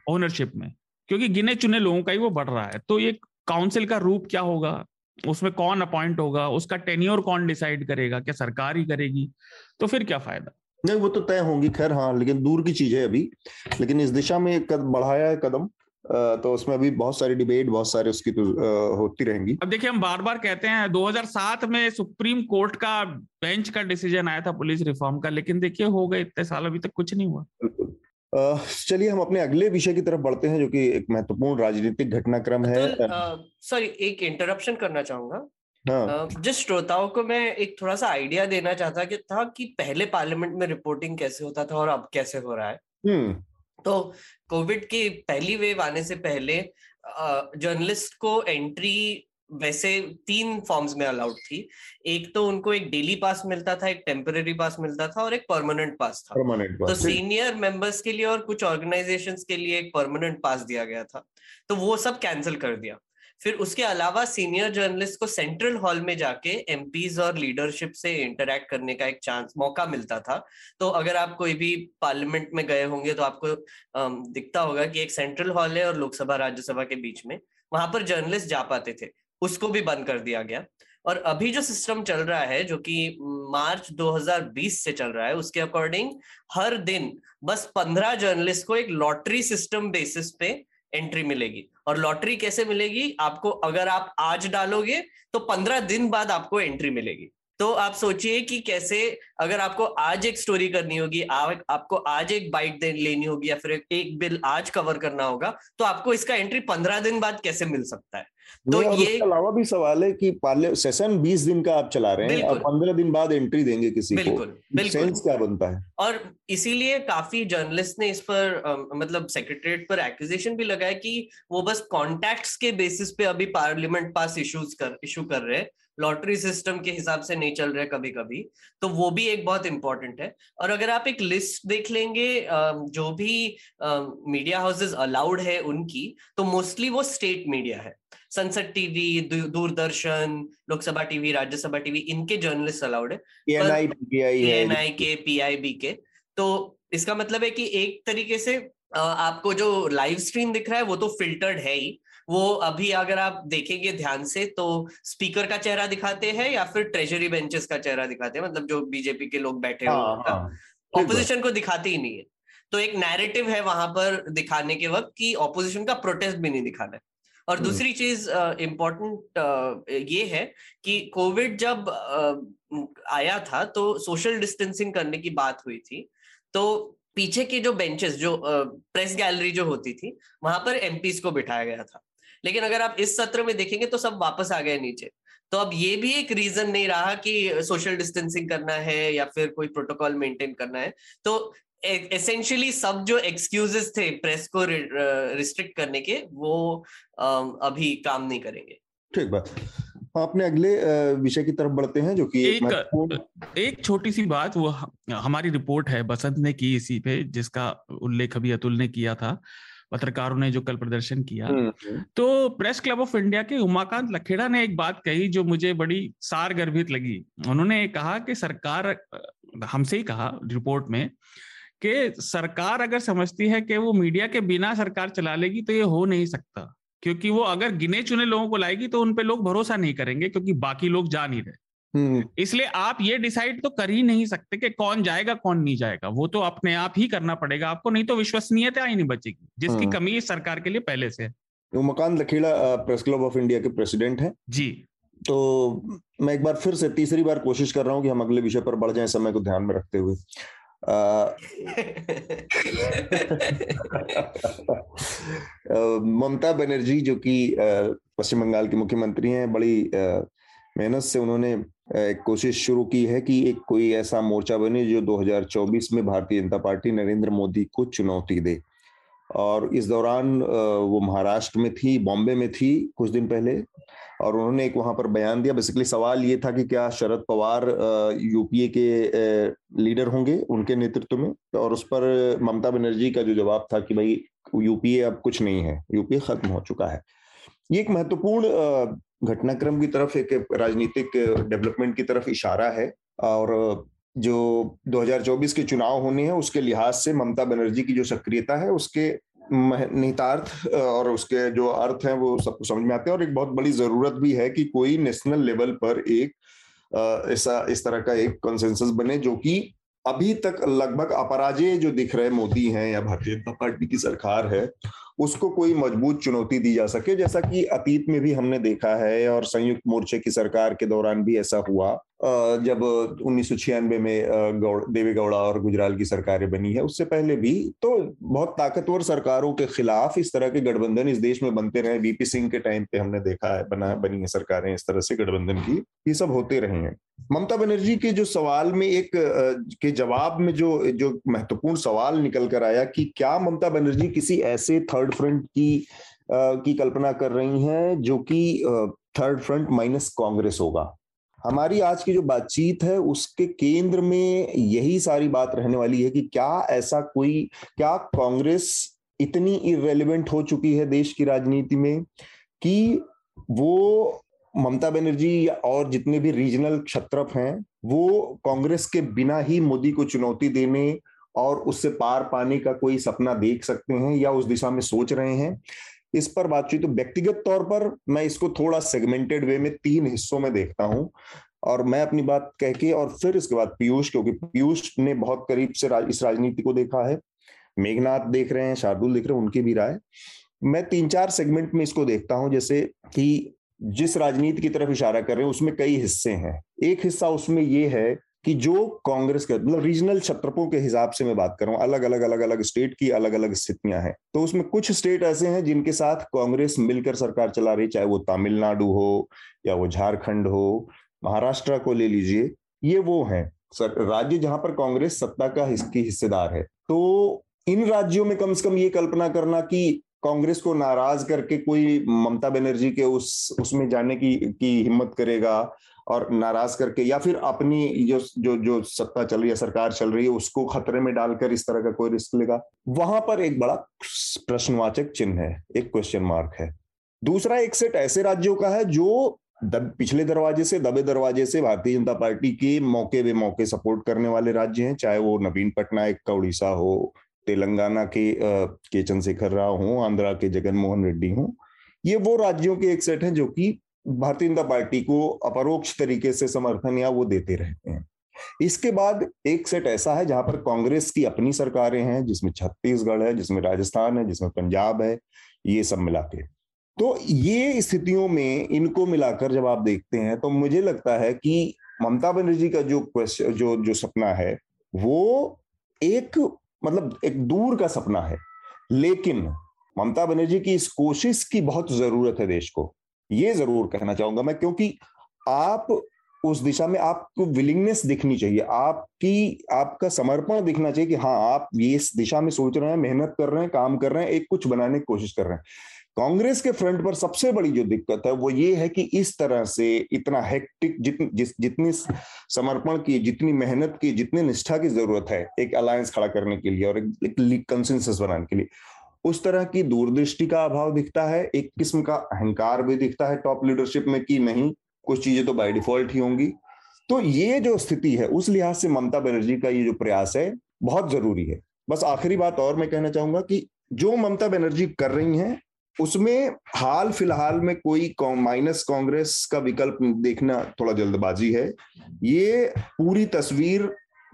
ओनरशिप हम्म। में क्योंकि गिने चुने लोगों का ही वो बढ़ रहा है। तो ये काउंसिल का रूप क्या होगा? उसमें कौन अपॉइंट होगा? उसका टेन्योर कौन डिसाइड करेगा क्या सरकार ही करेगी? तो फिर क्या फ़ायदा? नहीं वो तो तय होंगी खैर हाँ लेकिन दूर की चीज़ है अभी। लेकिन इस दिशा में एक कद बढ़ाया है कदम। तो उसमें अभी बहुत सारी डिबेट बहुत सारी उसकी तो होती रहेंगी। अब देखिए हम बार बार कहते हैं 2007 में सुप्रीम कोर्ट का बेंच का डिसीज़न आया था पुलिस रिफॉर्म का लेकिन देखिए हो गए इतने साल अभी तक कुछ नहीं हुआ। बिल्कुल। चलिए हम अपने अगले विषय की तरफ़ बढ़ते हैं जो कि एक महत्वपूर्ण राजनीतिक घटनाक्रम है। सॉरी एक इंटरप्शन करना चाहूँगा। हाँ. जिस श्रोताओं को मैं एक थोड़ा सा आइडिया देना चाहता कि था कि पहले पार्लियामेंट में रिपोर्टिंग कैसे होता था और अब कैसे हो रहा है? हम्म। तो कोविड की पहली वेव आने से पहले जर्नलिस्ट को एंट्री वैसे तीन फॉर्म्स में अलाउड थी। एक तो उनको एक डेली पास मिलता था एक टेम्पररी पास मिलता था और एक परमानेंट पास था। परमानेंट तो सीनियर मेंबर्स के लिए और कुछ ऑर्गेनाइजेशंस के लिए एक परमानेंट पास दिया गया था। तो वो सब कैंसिल कर दिया। फिर उसके अलावा सीनियर जर्नलिस्ट को सेंट्रल हॉल में जाके एमपीज और लीडरशिप से इंटरेक्ट करने का एक चांस मौका मिलता था। तो अगर आप कोई भी पार्लियामेंट में गए होंगे तो आपको दिखता होगा कि एक सेंट्रल हॉल है और लोकसभा, राज्यसभा के बीच में। वहाँ पर जर्नलिस्ट जा पाते थे। उसको भी बंद कर दिया गया। और अभी जो सिस्टम चल रहा है, जो कि मार्च 2020 से चल रहा है, उसके अकॉर्डिंग हर दिन बस 15 जर्नलिस्ट को एक लॉटरी सिस्टम बेसिस पे एंट्री मिलेगी। और लॉटरी कैसे मिलेगी? आपको अगर आप आज डालोगे तो पंद्रह दिन बाद आपको एंट्री मिलेगी। तो आप सोचिए कि कैसे अगर आपको आज एक स्टोरी करनी होगी आपको आज एक बाइट लेनी होगी या फिर एक बिल आज कवर करना होगा तो आपको इसका एंट्री पंद्रह दिन बाद कैसे मिल सकता है? तो ये अलावा भी सवाल है कि पार्ले सेशन बीस दिन का आप चला रहे हैं और पंद्रह दिन बाद एंट्री देंगे किसी बिल्कुल, को बिल्कुल। सेंस क्या बनता है? और इसीलिए काफ़ी जर्नलिस्ट ने इस पर आ, मतलब सेक्रेटरीट पर एक्विजिशन भी लगाया कि वो बस कॉन्टैक्ट्स के बेसिस पे अभी पार्लियामेंट पास इश्यूज़ कर इशू कर रहे हैं। लॉटरी सिस्टम के हिसाब से नहीं चल रहे कभी कभी तो वो भी एक बहुत इंपॉर्टेंट है। और अगर आप एक लिस्ट देख लेंगे जो भी मीडिया हाउसेज अलाउड है उनकी तो मोस्टली वो स्टेट मीडिया है। Sunset TV Doordarshan Lok Sabha TV Rajya Sabha TV इनके जर्नलिस्ट अलाउड है। के पीआईबी के। तो इसका मतलब है कि एक तरीके से आपको जो लाइव स्ट्रीम दिख रहा है वो तो फिल्टर्ड है ही। वो अभी अगर आप देखेंगे ध्यान से तो स्पीकर का चेहरा दिखाते हैं या फिर ट्रेजरी बेंचेस का चेहरा दिखाते हैं मतलब जो बीजेपी के लोग बैठे हुए ऑपोजिशन हाँ। को दिखाते ही नहीं है। तो एक नैरेटिव है वहाँ पर दिखाने के वक्त कि ऑपोजिशन का प्रोटेस्ट भी नहीं दिखाना है। और हम्म। दूसरी चीज़ इम्पोर्टेंट ये है कि कोविड जब आया था तो सोशल डिस्टेंसिंग करने की बात हुई थी। तो पीछे के जो बेंचेस जो प्रेस गैलरी जो होती थी वहाँ पर एमपीज को बिठाया गया था। लेकिन अगर आप इस सत्र में देखेंगे तो सब वापस आ गए नीचे। तो अब ये भी एक रीजन नहीं रहा कि सोशल डिस्टेंसिंग करना है या फिर कोई प्रोटोकॉल मेंटेन करना है। तो एसेंशियली सब जो एक्सक्यूजेस थे प्रेस को रिस्ट्रिक्ट करने के वो अभी काम नहीं करेंगे। ठीक बात। अपने अगले विषय की तरफ़ बढ़ते हैं जो कि एक एक छोटी सी बात वो हमारी रिपोर्ट है बसंत ने की इसी पे जिसका उल्लेख अभी अतुल ने किया था पत्रकारों ने जो कल प्रदर्शन किया। हम्म। तो प्रेस क्लब ऑफ़ इंडिया के उमाकांत लखेड़ा ने एक बात कही जो मुझे बड़ी सार गर्भित लगी। उन्होंने कहा कि सरकार हमसे ही कहा रिपोर्ट में कि सरकार अगर समझती है कि वो मीडिया के बिना सरकार चला लेगी तो ये हो नहीं सकता। क्योंकि वो अगर गिने चुने लोगों को लाएगी तो उन पे लोग भरोसा नहीं करेंगे क्योंकि बाकी लोग जा नहीं रहे। हम्म। इसलिए आप ये डिसाइड तो कर ही नहीं सकते कि कौन जाएगा कौन नहीं जाएगा। वो तो अपने आप ही करना पड़ेगा आपको नहीं तो विश्वसनीयता ही नहीं बचेगी जिसकी हम्म। कमी इस सरकार के लिए पहले से है। Makan Lakhera press club of India के प्रेसिडेंट हैं। जी। तो मैं एक बार फिर से तीसरी बार कोशिश कर रहा हूँ कि हम अगले विषय पर बढ़ जाएँ समय को ध्यान में रखते हुए। ममता बनर्जी, जो कि पश्चिम बंगाल की मुख्यमंत्री हैं, बड़ी मेहनत से उन्होंने एक कोशिश शुरू की है कि एक कोई ऐसा मोर्चा बने जो 2024 में भारतीय जनता पार्टी नरेंद्र मोदी को चुनौती दे। और इस दौरान वो महाराष्ट्र में थी, बॉम्बे में थी कुछ दिन पहले। और उन्होंने एक वहाँ पर बयान दिया। बेसिकली सवाल ये था कि क्या शरद पवार यूपीए के लीडर होंगे उनके नेतृत्व में? और उस पर ममता बनर्जी का जो जवाब था कि भाई यूपीए अब कुछ नहीं है यूपीए खत्म हो चुका है। ये एक महत्वपूर्ण घटनाक्रम की तरफ़ एक राजनीतिक डेवलपमेंट की तरफ़ इशारा है। और जो 2024 के चुनाव होने हैं, उसके लिहाज से ममता बनर्जी की जो सक्रियता है, उसके निहितार्थ और उसके जो अर्थ हैं वो सबको समझ में आते हैं। और एक बहुत बड़ी ज़रूरत भी है कि कोई नेशनल लेवल पर एक ऐसा, इस तरह का एक कंसेंसस बने जो कि अभी तक लगभग अपराजय जो दिख रहे मोदी हैं या भारतीय जनता पार्टी की सरकार है, उसको कोई मज़बूत चुनौती दी जा सके। जैसा कि अतीत में भी हमने देखा है और संयुक्त मोर्चे की सरकार के दौरान भी ऐसा हुआ। जब उन्नीस सौ छियानवे में गौड़ देवे गौड़ा और गुजराल की सरकारें बनी है, उससे पहले भी तो बहुत ताकतवर सरकारों के खिलाफ इस तरह के गठबंधन इस देश में बनते रहे। बीपी सिंह के टाइम पे हमने देखा है, बना, बनी है सरकारें इस तरह से गठबंधन की, ये सब होते रहे हैं। ममता बनर्जी के जो सवाल में एक के जवाब में जो जो महत्वपूर्ण सवाल निकल कर आया कि क्या ममता बनर्जी किसी ऐसे थर्ड फ्रंट की की कल्पना कर रही हैं जो कि थर्ड फ्रंट माइनस कांग्रेस होगा? हमारी आज की जो बातचीत है, उसके केंद्र में यही सारी बात रहने वाली है कि क्या ऐसा कोई, क्या कांग्रेस इतनी इरेलीवेंट हो चुकी है देश की राजनीति में कि वो ममता बनर्जी और जितने भी रीजनल क्षत्रप हैं, वो कांग्रेस के बिना ही मोदी को चुनौती देने और उससे पार पाने का कोई सपना देख सकते हैं या उस दिशा में सोच रहे हैं। इस पर बातचीत तो व्यक्तिगत तौर पर मैं इसको थोड़ा सेगमेंटेड वे में तीन हिस्सों में देखता हूँ और मैं अपनी बात कह के और फिर इसके बाद पीयूष क्योंकि पीयूष ने बहुत करीब से राज, इस राजनीति को देखा है। मेघनाथ देख रहे हैं शार्दुल देख रहे हैं उनकी भी राय। मैं तीन चार सेगमेंट में इसको देखता हूँ जैसे कि जिस राजनीति की तरफ़ इशारा कर रहे हैं उसमें कई हिस्से हैं। एक हिस्सा उसमें ये है कि जो कांग्रेस के मतलब रीजनल छत्रपों के हिसाब से मैं बात कर रहा हूँ, अलग अलग अलग अलग स्टेट की अलग अलग स्थितियाँ हैं। तो उसमें कुछ स्टेट ऐसे हैं जिनके साथ कांग्रेस मिलकर सरकार चला रही चाहे वो तमिलनाडु हो या वो झारखंड हो। महाराष्ट्र को ले लीजिए, ये वो हैं। राज्य जहाँ पर कांग्रेस सत्ता का की हिस्सेदार है। तो इन राज्यों में कम से कम ये कल्पना करना कि कांग्रेस को नाराज़ करके कोई ममता बनर्जी के उस, उसमें जाने की की हिम्मत करेगा और नाराज़ करके या फिर अपनी जो जो जो सत्ता चल रही है सरकार चल रही है उसको खतरे में डालकर इस तरह का कोई रिस्क लेगा? वहाँ पर एक बड़ा प्रश्नवाचक चिन्ह है एक क्वेश्चन मार्क है। दूसरा एक सेट ऐसे राज्यों का है जो दब, पिछले दरवाजे से दबे दरवाजे से भारतीय जनता पार्टी के मौके बे मौके सपोर्ट करने वाले राज्य हैं चाहे वो नवीन पटनायक का उड़ीसा हो तेलंगाना के के चंद्रशेखर राव हो आंध्रा के जगन मोहन रेड्डी हो ये वो राज्यों के एक सेट हैं जो कि भारतीय जनता पार्टी को अपरोक्ष तरीके से समर्थन या वो देते रहते हैं। इसके बाद एक सेट ऐसा है जहाँ पर कांग्रेस की अपनी सरकारें हैं, जिसमें छत्तीसगढ़ है, जिसमें राजस्थान है, जिसमें पंजाब है, ये सब मिला के। तो ये स्थितियों में इनको मिलाकर जब आप देखते हैं तो मुझे लगता है कि ममता बनर्जी का जो क्वेश्चन जो जो सपना है, वो एक मतलब एक दूर का सपना है। लेकिन ममता बनर्जी की इस कोशिश की बहुत ज़रूरत है देश को। ये ज़रूर कहना चाहूँगा मैं, क्योंकि आप उस दिशा में आपको विलिंगनेस दिखनी चाहिए। आपकी, आपका समर्पण दिखना चाहिए कि हाँ आप ये इस दिशा में सोच रहे हैं, मेहनत कर रहे हैं, काम कर रहे हैं, एक कुछ बनाने की कोशिश कर रहे हैं। कांग्रेस के फ्रंट पर सबसे बड़ी जो दिक्कत है, वो ये है कि इस तरह से इतना हेक्टिक जितनी समर्पण की, जितनी मेहनत की, जितनी निष्ठा की ज़रूरत है एक अलायंस खड़ा करने के लिए और एक कंसेंसस बनाने के लिए। उस तरह की दूरदृष्टि का अभाव दिखता है, एक किस्म का अहंकार भी दिखता है टॉप लीडरशिप में कि नहीं, कुछ चीज़ें तो बाय डिफ़ॉल्ट ही होंगी। तो ये जो स्थिति है, उस लिहाज से ममता बनर्जी का ये जो प्रयास है, बहुत ज़रूरी है। बस आखिरी बात और मैं कहना चाहूँगा कि जो ममता बनर्जी कर रही हैं, उसमें हाल फ़िलहाल में कोई माइनस कांग्रेस का विकल्प देखना थोड़ा जल्दबाजी है। ये पूरी तस्वीर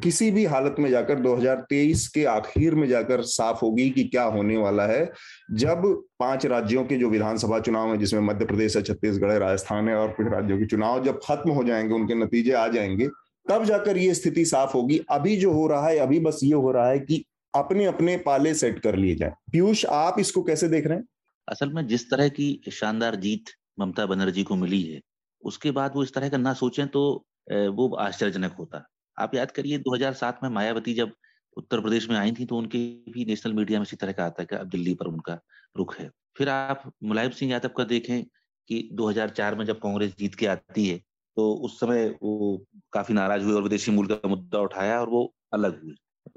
किसी भी हालत में जाकर 2023 के आखिर में जाकर साफ़ होगी कि क्या होने वाला है। जब पाँच राज्यों के जो विधानसभा चुनाव है, जिसमें मध्य प्रदेश है, छत्तीसगढ़ है, राजस्थान है और कुछ राज्यों के चुनाव जब खत्म हो जाएँगे, उनके नतीजे आ जाएँगे, तब जाकर ये स्थिति साफ़ होगी। अभी जो हो रहा है, अभी बस ये हो रहा है कि अपने अपने पाले सेट कर लिए जाए। पीयूष, आप इसको कैसे देख रहे हैं? असल में जिस तरह की शानदार जीत ममता बनर्जी को मिली है, उसके बाद वो इस तरह का ना सोचें तो वो आश्चर्यजनक होता। आप याद करिए 2007 में मायावती जब उत्तर प्रदेश में आई थी तो उनके भी नेशनल मीडिया में इसी तरह का आता है कि अब दिल्ली पर उनका रुख है। फिर आप मुलायम सिंह यादव का देखें कि 2004 में जब कांग्रेस जीत के आती है तो उस समय वो काफ़ी नाराज़ हुए और विदेशी मूल का मुद्दा उठाया और वो अलग हुए।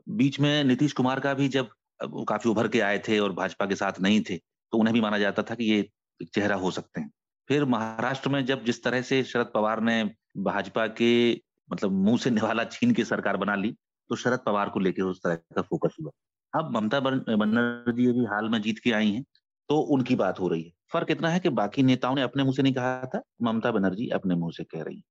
बीच में नीतीश कुमार का भी जब काफ़ी उभर के आए थे और भाजपा के साथ नहीं थे तो उन्हें भी माना जाता था कि ये चेहरा हो सकते हैं। फिर महाराष्ट्र में जब जिस तरह से शरद पवार ने भाजपा के मतलब मुँह से निवाला छीन के सरकार बना ली तो शरद पवार को लेकर उस तरह का फोकस हुआ। अब ममता बनर्जी अभी हाल में जीत के आई हैं तो उनकी बात हो रही है। फ़र्क इतना है कि बाकी नेताओं ने अपने मुँह से नहीं कहा था, ममता बनर्जी अपने मुँह से कह रही है।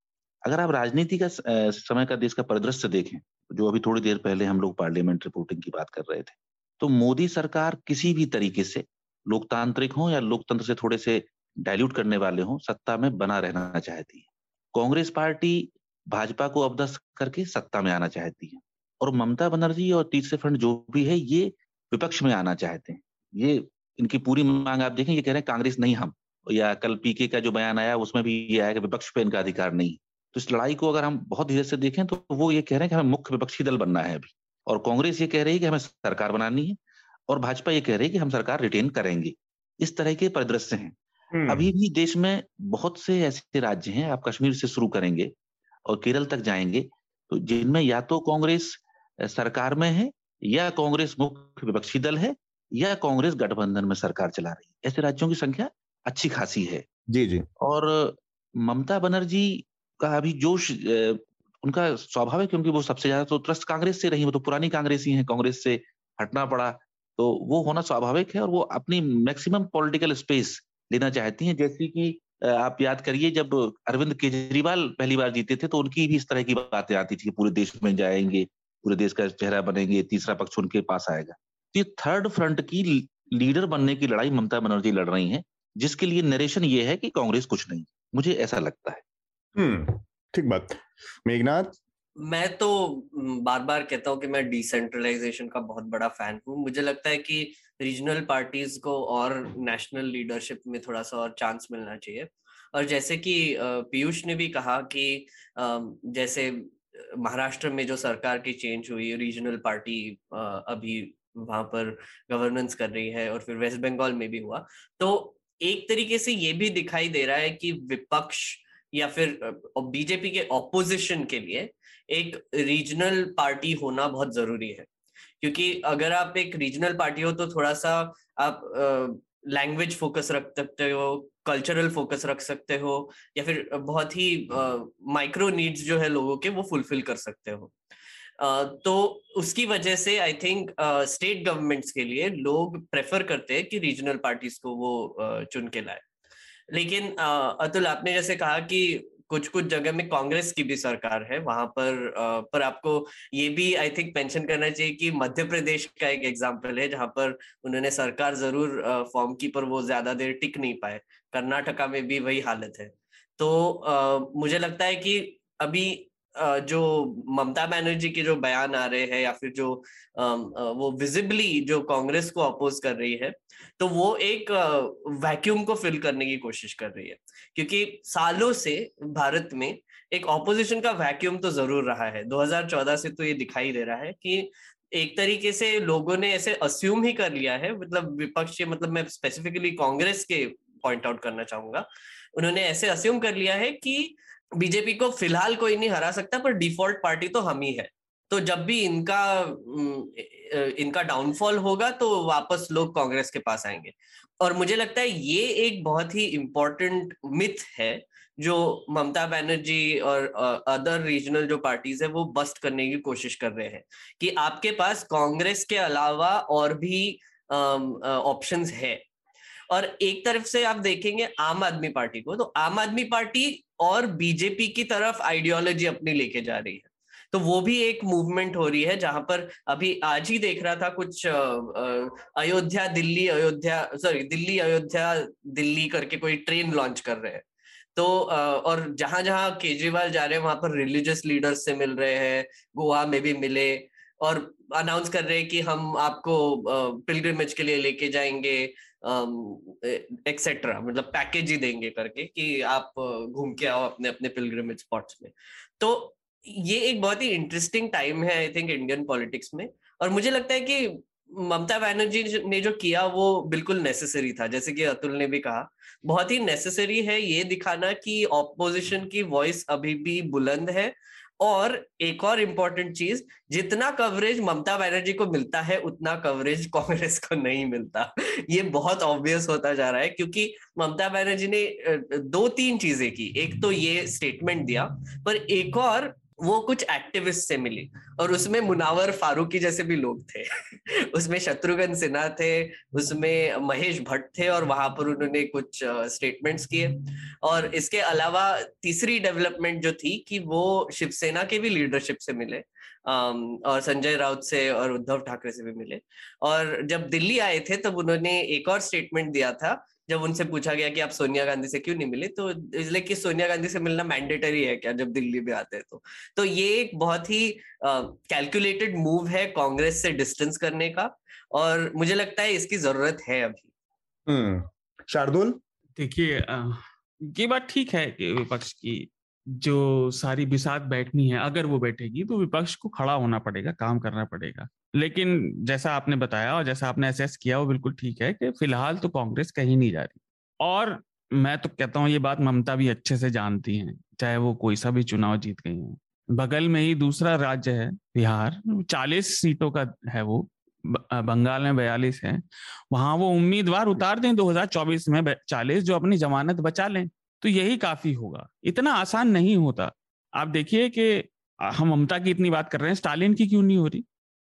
अगर आप राजनीति का समय का देश का परिदृश्य देखें, जो अभी थोड़ी देर पहले हम लोग पार्लियामेंट रिपोर्टिंग की बात कर रहे थे तो मोदी सरकार किसी भी तरीके से लोकतांत्रिक हो या लोकतंत्र से थोड़े से डायल्यूट करने वाले हों, सत्ता में बना रहना चाहती है। कांग्रेस पार्टी भाजपा को अपदस्त करके सत्ता में आना चाहती है। और ममता बनर्जी और तीसरे फ्रंट जो भी है ये विपक्ष में आना चाहते हैं। ये इनकी पूरी मांग आप देखें ये कह रहे हैं कांग्रेस नहीं हम। या कल पीके का जो बयान आया उसमें भी ये आया कि विपक्ष पे इनका अधिकार नहीं। तो इस लड़ाई को अगर हम बहुत धीरे से देखें तो वो ये कह रहे हैं कि हमें मुख्य विपक्षी दल बनना है अभी। और कांग्रेस ये कह रही है कि हमें सरकार बनानी है और भाजपा ये कह रही है कि हम सरकार रिटेन करेंगे। इस तरह के परिदृश्य हैं। हम्म। अभी भी देश में बहुत से ऐसे राज्य हैं आप कश्मीर से शुरू करेंगे और केरल तक जाएँगे तो जिनमें या तो कांग्रेस सरकार में है या कांग्रेस मुख्य विपक्षी दल है या कांग्रेस गठबंधन में सरकार चला रही है। ऐसे राज्यों की संख्या अच्छी खासी है। जी जी। और ममता बनर्जी का अभी जोश उनका स्वाभाविक क्योंकि वो सबसे ज़्यादा तो त्रस्त कांग्रेस से रही वो तो पुरानी कांग्रेसी हैं कांग्रेस से हटना पड़ा। तो वो होना स्वाभाविक है और वो अपनी मैक्सिमम पॉलिटिकल स्पेस लेना चाहती हैं जैसे कि आप याद करिए जब अरविंद केजरीवाल पहली बार जीते थे तो उनकी भी इस तरह की बातें आती थी पूरे देश में जाएँगे पूरे देश का चेहरा बनेंगे तीसरा पक्ष उनके पास आएगा। तो ये थर्ड फ्रंट की लीडर बनने की लड़ाई ममता बनर्जी लड़ रही है जिसके लिए नरेशन ये है कि कांग्रेस कुछ नहीं मुझे ऐसा लगता है। हम्म ठीक बात। मेघनाथ? मैं तो बार बार कहता हूँ कि मैं डिसेंट्रलाइजेशन का बहुत बड़ा फ़ैन हूँ। मुझे लगता है कि रीजनल पार्टीज़ को और नेशनल लीडरशिप में थोड़ा सा और चांस मिलना चाहिए। और जैसे कि पीयूष ने भी कहा कि जैसे महाराष्ट्र में जो सरकार की चेंज हुई रीजनल पार्टी अभी वहाँ पर गवर्नेंस कर रही है और फिर वेस्ट बंगाल में भी हुआ। तो एक तरीके से ये भी दिखाई दे रहा है कि विपक्ष या फिर बीजेपी के ऑपोजिशन के लिए एक रीजनल पार्टी होना बहुत ज़रूरी है। क्योंकि अगर आप एक रीजनल पार्टी हो तो थोड़ा सा आप लैंग्वेज फोकस रख सकते हो कल्चरल फोकस रख सकते हो या फिर बहुत ही माइक्रो नीड्स जो है लोगों के वो फुलफिल कर सकते हो। Uh, तो उसकी वजह से आई थिंक स्टेट गवर्नमेंट्स के लिए लोग प्रेफर करते हैं कि रीजनल पार्टीज़ को वो uh, चुन के लाए। लेकिन uh, अतुल आपने जैसे कहा कि कुछ कुछ जगह में कांग्रेस की भी सरकार है, वहाँ पर पर आपको ये भी आई थिंक मेंशन करना चाहिए कि मध्य प्रदेश का एक एग्ज़ाम्पल है, जहाँ पर उन्होंने सरकार ज़रूर फॉर्म की, पर वो ज़्यादा देर टिक नहीं पाए। कर्नाटका में भी वही हालत है। तो मुझे लगता है कि अभी जो ममता बनर्जी के जो बयान आ रहे हैं या फिर जो वो विजिबली जो कांग्रेस को अपोज कर रही है तो वो एक वैक्यूम को फिल करने की कोशिश कर रही है। क्योंकि सालों से भारत में एक ऑपोजिशन का वैक्यूम तो ज़रूर रहा है। 2014 से तो ये दिखाई दे रहा है कि एक तरीके से लोगों ने ऐसे अस्यूम ही कर लिया है मतलब विपक्ष मतलब मैं स्पेसिफिकली कांग्रेस के पॉइंट आउट करना चाहूँगा। उन्होंने ऐसे अस्यूम कर लिया है कि बीजेपी को फ़िलहाल कोई नहीं हरा सकता, पर डिफ़ॉल्ट पार्टी तो हम ही है। तो जब भी इनका इनका डाउनफॉल होगा तो वापस लोग कांग्रेस के पास आएँगे। और मुझे लगता है ये एक बहुत ही इम्पोर्टेंट मिथ है, जो ममता बनर्जी और अदर रीजनल जो पार्टीज़ है, वो बस्ट करने की कोशिश कर रहे हैं कि आपके पास कांग्रेस के अलावा और भी ऑप्शंस है। और एक तरफ़ से आप देखेंगे आम आदमी पार्टी को तो आम आदमी पार्टी और बीजेपी की तरफ़ आइडियोलॉजी अपनी लेके जा रही है। तो वो भी एक मूवमेंट हो रही है जहाँ पर अभी आज ही देख रहा था कुछ अयोध्या, दिल्ली, अयोध्या सॉरी दिल्ली, अयोध्या, दिल्ली करके कोई ट्रेन लॉन्च कर रहे हैं। तो और जहाँ जहाँ केजरीवाल जा रहे हैं, वहाँ पर रिलीजियस लीडर्स से मिल रहे हैं, गोवा में भी मिले और अनाउंस कर रहे हैं कि हम आपको पिलग्रिमेज के लिए लेके जाएँगे। एक्सेट्रा मतलब पैकेज ही देंगे करके कि आप घूम के आओ अपने अपने पिलग्रिमेज स्पॉट्स में। तो ये एक बहुत ही इंटरेस्टिंग टाइम है आई थिंक इंडियन पॉलिटिक्स में। और मुझे लगता है कि ममता बनर्जी ने जो किया वो बिल्कुल नेसेसरी था, जैसे कि अतुल ने भी कहा। बहुत ही नेसेसरी है ये दिखाना कि ऑपोजिशन की वॉइस अभी भी बुलंद है। और एक और इम्पोर्टेंट चीज़, जितना कवरेज ममता बनर्जी को मिलता है, उतना कवरेज कांग्रेस को नहीं मिलता। ये बहुत ऑब्वियस होता जा रहा है, क्योंकि ममता बनर्जी ने दो तीन चीज़ें की। एक तो ये स्टेटमेंट दिया, पर एक और वो कुछ एक्टिविस्ट से मिली। और उसमें मुनावर फारूकी जैसे भी लोग थे। उसमें शत्रुघ्न सिन्हा थे, उसमें महेश भट्ट थे और वहाँ पर उन्होंने कुछ स्टेटमेंट्स किए। और इसके अलावा तीसरी डेवलपमेंट जो थी कि वो शिवसेना के भी लीडरशिप से मिले और संजय राउत से और उद्धव ठाकरे से भी मिले। और जब दिल्ली आए थे तब उन्होंने एक और स्टेटमेंट दिया था जब उनसे पूछा गया कि आप सोनिया गांधी से क्यों नहीं मिले तो इसलिए कि सोनिया गांधी से मिलना मैंडेटरी है क्या जब दिल्ली में आते हैं तो? तो ये एक बहुत ही कैलकुलेटेड मूव है कांग्रेस से डिस्टेंस करने का और मुझे लगता है इसकी ज़रूरत है अभी। हम्म शार्दुल? देखिए ये बात ठीक है कि विपक्ष की जो सारी बिसात बैठनी है अगर वो बैठेगी तो विपक्ष को खड़ा होना पड़ेगा काम करना पड़ेगा। लेकिन जैसा आपने बताया और जैसा आपने असेस किया, वो बिल्कुल ठीक है कि फ़िलहाल तो कांग्रेस कहीं नहीं जा रही। और मैं तो कहता हूँ, ये बात ममता भी अच्छे से जानती हैं, चाहे वो कोई सा भी चुनाव जीत गई हैं। बगल में ही दूसरा राज्य है, बिहार, चालीस सीटों का है वो बंगाल में बयालीस है। वहाँ वो उम्मीदवार उतार दें 2024 में चालीस जो अपनी जमानत बचा लें तो यही काफ़ी होगा। इतना आसान नहीं होता। आप देखिए कि हम ममता की इतनी बात कर रहे हैं, स्टालिन की क्यों नहीं हो रही?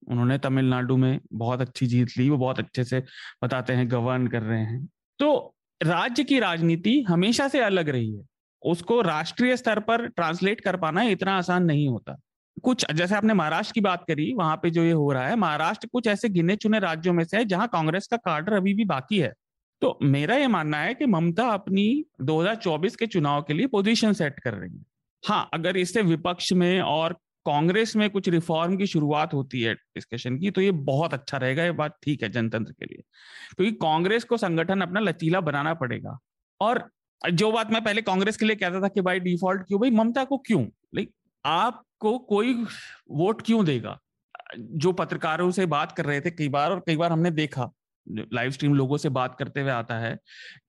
उन्होंने तमिलनाडु में बहुत अच्छी जीत ली, वो बहुत अच्छे से बताते हैं गवर्न कर रहे हैं। तो राज्य की राजनीति हमेशा से अलग रही है। उसको राष्ट्रीय स्तर पर ट्रांसलेट कर पाना इतना आसान नहीं होता। कुछ, जैसे आपने महाराष्ट्र की बात करी, वहाँ पे जो ये हो रहा है, महाराष्ट्र कुछ ऐसे गिने चुने राज्यों में से है, जहाँ कांग्रेस का कार्डर अभी भी बाकी है। तो मेरा ये मानना है कि ममता अपनी 2024 के चुनाव के लिए पोजीशन सेट कर रही है। हाँ अगर इससे विपक्ष में और कांग्रेस में कुछ रिफॉर्म की शुरुआत होती है डिस्कशन की तो ये बहुत अच्छा रहेगा, ये बात ठीक है जनतंत्र के लिए। क्योंकि कांग्रेस को संगठन अपना लचीला बनाना पड़ेगा। और जो बात मैं पहले कांग्रेस के लिए कहता था कि भाई डिफ़ॉल्ट क्यों, भाई ममता को क्यों? लाइक आपको कोई वोट क्यों देगा? जो पत्रकारों से बात कर रहे थे कई बार, और कई बार हमने देखा, लाइव स्ट्रीम लोगों से बात करते हुए आता है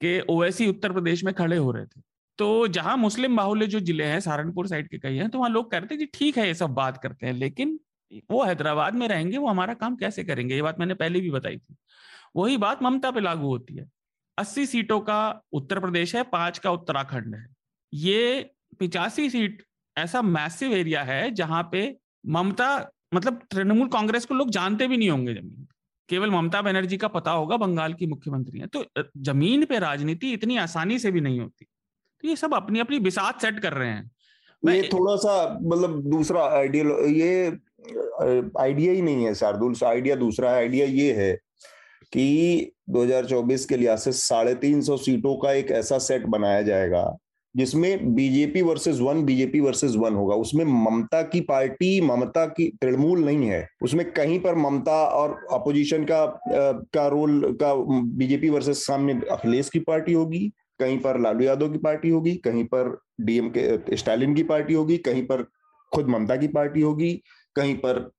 कि ओवैसी उत्तर प्रदेश में खड़े हो रहे थे। तो जहाँ मुस्लिम बाहुल्य जो ज़िले हैं, सहारनपुर साइड के कई हैं तो वहाँ लोग हैं जी ठीक है, ये सब बात करते हैं, लेकिन वो हैदराबाद में रहेंगे, वो हमारा काम कैसे करेंगे? ये बात मैंने पहले भी बताई थी। वही बात ममता पे लागू होती है। अस्सी सीटों का उत्तर प्रदेश है, पाँच का उत्तराखंड है। ये पिचासी सीट ऐसा मैसिव एरिया है, जहाँ पे ममता मतलब तृणमूल कांग्रेस को लोग जानते भी नहीं होंगे ज़मीन केवल ममता बनर्जी का पता होगा, बंगाल की मुख्यमंत्री है। तो ज़मीन पे राजनीति इतनी आसानी से भी नहीं होती। तो ये सब अपनी अपनी बिसात सेट कर रहे हैं। ये थोड़ा सा मतलब दूसरा आइडियल, ये आइडिया ही नहीं है शार्दुल आइडिया दूसरा आइडिया ये है कि 2024 के लिहाज से साढ़े तीन सौ सीटों का एक ऐसा सेट बनाया जाएगा जिसमें BJP versus one, BJP versus one होगा। उसमें ममता की पार्टी, ममता की तृणमूल नहीं है। उसमें कहीं पर ममता और अपोजिशन का का रोल का, बीजेपी वर्सेस सामने अखिलेश की पार्टी होगी। कहीं पर लालू यादव की पार्टी होगी, कहीं पर डीएम के, स्टालिन की पार्टी होगी, कहीं पर खुद ममता की पार्टी होगी, कहीं पर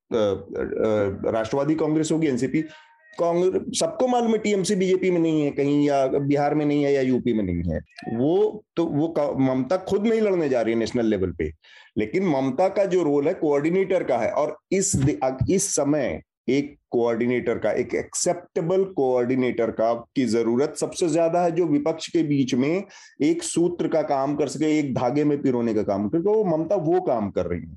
राष्ट्रवादी कांग्रेस होगी एनसीपी कांग्रेस सबको मालूम है टीएमसी बीजेपी में नहीं है, कहीं या बिहार में नहीं है या यूपी में नहीं है। वो तो वो ममता खुद नहीं लड़ने जा रही है नेशनल लेवल पे। लेकिन ममता का जो रोल है कोऑर्डिनेटर का है। और इस इस समय एक कोऑर्डिनेटर का, एक एक्सेप्टेबल कोऑर्डिनेटर का की ज़रूरत सबसे ज़्यादा है जो विपक्ष के बीच में एक सूत्र का काम कर सके, एक धागे में पिरोने का काम, क्योंकि वो ममता वो काम कर रही है।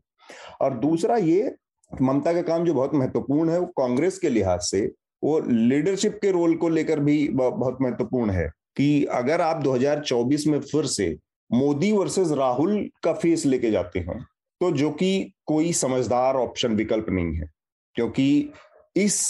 और दूसरा ये, ममता का काम जो बहुत महत्वपूर्ण है, वो कांग्रेस के लिहाज से, वो लीडरशिप के रोल को लेकर भी बहुत महत्वपूर्ण है कि अगर आप 2024 में फिर से मोदी वर्सेस राहुल का फेस लेके जाते हैं तो जो कि कोई समझदार ऑप्शन विकल्प नहीं है। क्योंकि इस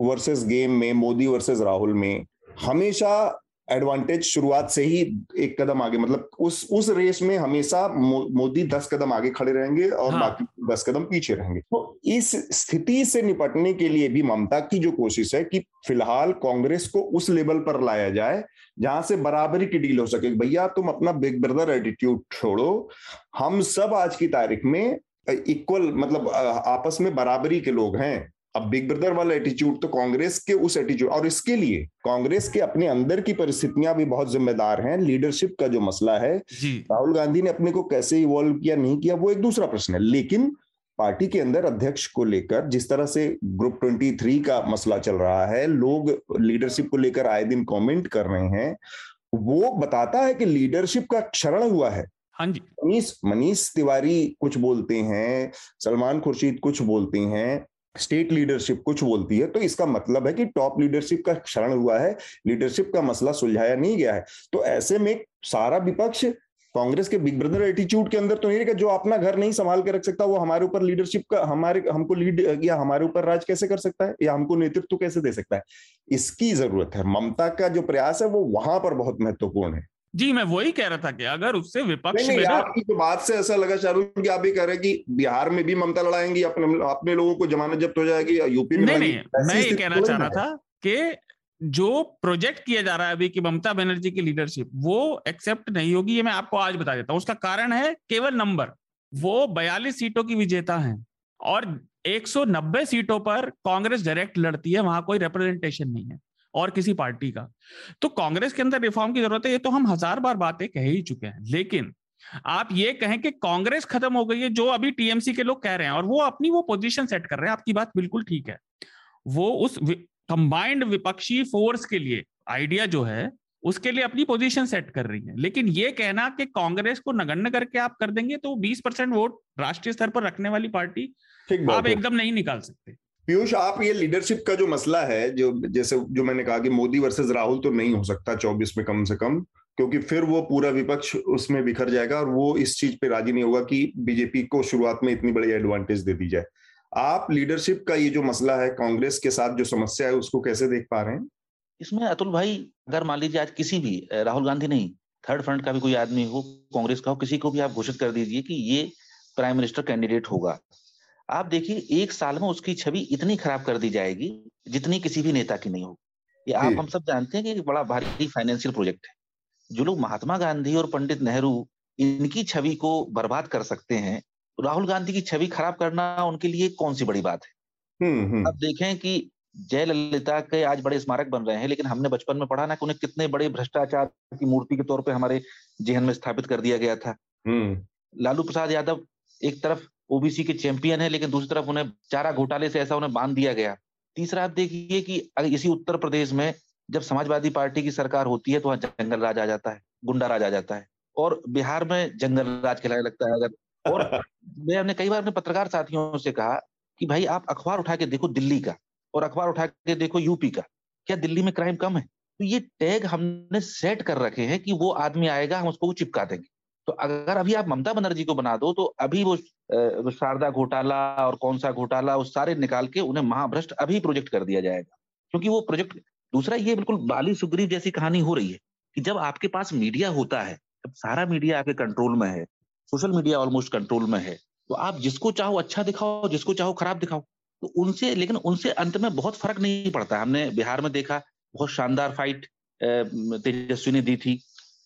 वर्सेस गेम में मोदी वर्सेस राहुल में हमेशा एडवांटेज शुरुआत से ही एक कदम आगे मतलब उस उस रेस में हमेशा मो, मोदी दस कदम आगे खड़े रहेंगे और हाँ। बाकी दस कदम पीछे रहेंगे तो इस स्थिति से निपटने के लिए भी ममता की जो कोशिश है कि फ़िलहाल कांग्रेस को उस लेवल पर लाया जाए जहाँ से बराबरी की डील हो सके भैया तुम अपना बिग ब्रदर एटीट्यूड छोड़ो हम सब आज की तारीख में इक्वल मतलब आपस में बराबरी के लोग हैं। अब बिग ब्रदर वाला एटीट्यूड तो कांग्रेस के उस एटीट्यूड और इसके लिए कांग्रेस के अपने अंदर की परिस्थितियाँ भी बहुत जिम्मेदार हैं। लीडरशिप का जो मसला है राहुल गांधी ने अपने को कैसे इवॉल्व किया नहीं किया वो एक दूसरा प्रश्न है। लेकिन पार्टी के अंदर अध्यक्ष को लेकर जिस तरह से ग्रुप 23 का मसला चल रहा है लोग लीडरशिप को लेकर आए दिन कमेंट कर रहे हैं वो बताता है कि लीडरशिप का क्षरण हुआ है। हाँ जी। मनीष मनीष तिवारी कुछ बोलते हैं, सलमान खुर्शीद कुछ बोलते हैं, स्टेट लीडरशिप कुछ बोलती है तो इसका मतलब है कि टॉप लीडरशिप का क्षरण हुआ है, लीडरशिप का मसला सुलझाया नहीं गया है। तो ऐसे में सारा विपक्ष कांग्रेस के बिग ब्रदर एटीट्यूड के अंदर तो नहीं रहेगा जो अपना घर नहीं संभाल के रख सकता, वो हमारे ऊपर लीडरशिप का, हमारे, हमको लीड, या हमारे ऊपर राज कैसे कर सकता है, या हमको नेतृत्व कैसे दे सकता है? इसकी ज़रूरत है। ममता का जो प्रयास है, वो वहाँ पर बहुत महत्वपूर्ण है। जी मैं वही कह रहा था कि अगर उससे विपक्ष नहीं, नहीं, आपकी तो बात से ऐसा लगा शाहरुख कि आप ही कह रहे कि बिहार में भी ममता लड़ाएँगी अपने अपने लोगों को जमानत जब्त हो जाएगी यूपी में नहीं, नहीं मैं ये कहना चाह रहा था कि जो प्रोजेक्ट किया जा रहा है अभी कि ममता बनर्जी की लीडरशिप वो एक्सेप्ट नहीं होगी ये मैं आपको आज बता देता हूँ। उसका कारण है केवल नंबर वो बयालीस सीटों की विजेता है और 190 सीटों पर कांग्रेस डायरेक्ट लड़ती है वहाँ कोई रिप्रेजेंटेशन नहीं है। और किसी पार्टी का। तो कांग्रेस के अंदर रिफॉर्म की ज़रूरत है ये तो हम हज़ार बार बातें कह ही चुके हैं। लेकिन आप ये कहें कि कांग्रेस खत्म हो गई है जो अभी टीएमसी के लोग कह रहे हैं और वो अपनी वो पोजीशन सेट कर रहे हैं आपकी बात बिल्कुल ठीक है। वो उस कंबाइंड विपक्षी फोर्स के लिए आइडिया जो है उसके लिए अपनी पोजीशन सेट कर रही है। लेकिन ये कहना कि कांग्रेस को नगण्य करके आप कर देंगे तो 20 परसेंट वोट राष्ट्रीय स्तर पर रखने वाली पार्टी आप एकदम नहीं निकाल सकते। पीयूष, आप ये लीडरशिप का जो मसला है, जो जैसे, जो मैंने कहा कि मोदी वर्सेस राहुल तो नहीं हो सकता चौबीस में कम से कम, क्योंकि फिर वो पूरा विपक्ष उसमें बिखर जाएगा और वो इस चीज़ पे राज़ी नहीं होगा कि बीजेपी को शुरुआत में इतनी बड़ी एडवांटेज दे दी जाए। आप लीडरशिप का ये जो मसला है, कांग्रेस के साथ जो समस्या है, उसको कैसे देख पा रहे हैं? इसमें अतुल भाई, अगर मान लीजिए आज किसी भी राहुल गांधी नहीं थर्ड फ्रंट का भी कोई आदमी हो, कांग्रेस का हो, किसी को भी आप घोषित कर दीजिए कि ये प्राइम मिनिस्टर कैंडिडेट होगा। आप देखिए एक साल में उसकी छवि इतनी खराब कर दी जाएगी जितनी किसी भी नेता की नहीं होगी। ये आप हम सब जानते हैं कि बड़ा भारी फाइनेंशियल प्रोजेक्ट है। जो लोग महात्मा गांधी और पंडित नेहरू इनकी छवि को बर्बाद कर सकते हैं राहुल गांधी की छवि खराब करना उनके लिए कौन सी बड़ी बात है? हम्म, हम्म। अब देखें कि जयललिता के आज बड़े स्मारक बन रहे हैं लेकिन हमने बचपन में पढ़ा ना कि उन्हें कितने बड़े भ्रष्टाचार की मूर्ति के तौर पे हमारे जेहन में स्थापित कर दिया गया था। हम्म। लालू प्रसाद यादव एक तरफ़ ओबीसी के चैंपियन है लेकिन दूसरी तरफ़ उन्हें चारा घोटाले से ऐसा उन्हें बाँध दिया गया। तीसरा आप देखिए कि अगर इसी उत्तर प्रदेश में जब समाजवादी पार्टी की सरकार होती है तो वहाँ जंगल राज आ जाता है गुंडा राज आ जाता है। और बिहार में जंगल राज खिलाने लगता है अगर। और मैं अपने कई बार अपने पत्रकार साथियों से कहा कि भाई आप अखबार उठा के देखो दिल्ली का और अखबार उठा के देखो यूपी का। क्या दिल्ली में क्राइम कम है? तो ये टैग हमने सेट कर रखे हैं कि वो आदमी आएगा हम उसको चिपका देंगे। तो अगर अभी आप ममता बनर्जी को बना दो तो अभी वो शारदा घोटाला और कौन सा घोटाला वो सारे निकाल के उन्हें महाभ्रष्ट अभी प्रोजेक्ट कर दिया जाएगा। क्योंकि वो प्रोजेक्ट, दूसरा ये बिल्कुल बाली सुग्रीव जैसी कहानी हो रही है कि जब आपके पास मीडिया होता है, जब सारा मीडिया आपके कंट्रोल में है, सोशल मीडिया ऑलमोस्ट कंट्रोल में है तो आप जिसको चाहो अच्छा दिखाओ, जिसको चाहो खराब दिखाओ। तो उनसे, लेकिन उनसे अंत में बहुत फ़र्क नहीं पड़ता। हमने बिहार में देखा, बहुत शानदार फाइट तेजस्वी ने दी थी।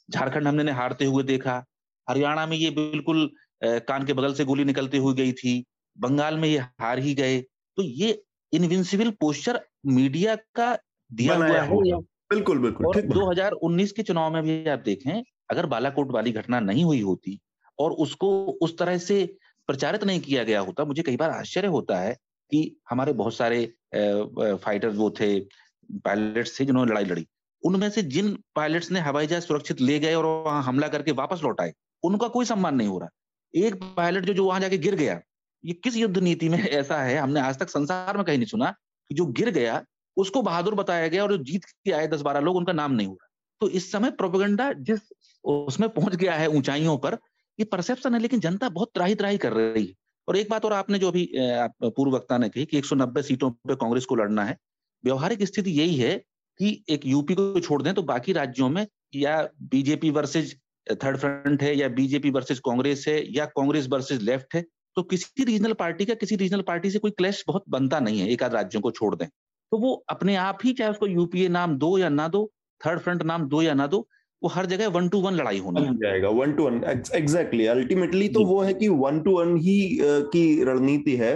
झारखंड हमने हारते हुए देखा। हरियाणा में ये बिल्कुल कान के बगल से गोली निकलती हुई गई थी बंगाल में ये हार ही गए। तो ये इनविंसिबल पोस्टर मीडिया का दिया हुआ है। बिल्कुल बिल्कुल और 2019 के चुनाव में भी आप देखें अगर बालाकोट वाली घटना नहीं हुई होती और उसको उस तरह से प्रचारित नहीं किया गया होता मुझे कई बार आश्चर्य होता है कि हमारे बहुत सारे फाइटर वो थे पायलट्स थे जिन्होंने लड़ाई लड़ी। उनमें से जिन पायलट्स ने हवाई जहाज़ सुरक्षित ले गए और वहाँ हमला करके वापस लौटाए उनका कोई सम्मान नहीं हो रहा। एक पायलट जो जो वहाँ जाके गिर गया, ये किस युद्ध नीति में ऐसा है? हमने आज तक संसार में कहीं नहीं सुना कि जो गिर गया, उसको बहादुर बताया गया और जो जीत के आए दस बारह लोग, उनका नाम नहीं हुआ तो इस समय प्रोपोगंडा जिस उसमें पहुँच गया है ऊंचाइयों पर, ये परसेप्शन है, लेकिन जनता बहुत त्राही त्राही कर रही है। और एक बात और आपने जो अभी पूर्व वक्ता ने कही कि 190 सीटों पर कांग्रेस को लड़ना है। व्यवहारिक स्थिति यही है कि एक यूपी को छोड़ दें तो बाकी राज्यों में या बीजेपी वर्सेज थर्ड फ्रंट है या बीजेपी वर्सेज कांग्रेस है या कांग्रेस वर्सेज लेफ़्ट है तो किसी रीजनल पार्टी का किसी रीजनल पार्टी से कोई क्लैश बहुत बनता नहीं है एक आध राज्यों को छोड़ दें। तो वो अपने आप ही चाहे उसको यूपीए नाम दो या ना दो थर्ड फ्रंट नाम दो या ना दो वो हर जगह वन टू वन लड़ाई होनी जाएगा one two one exactly ultimately तो वो है कि वन टू वन ही की रणनीति है।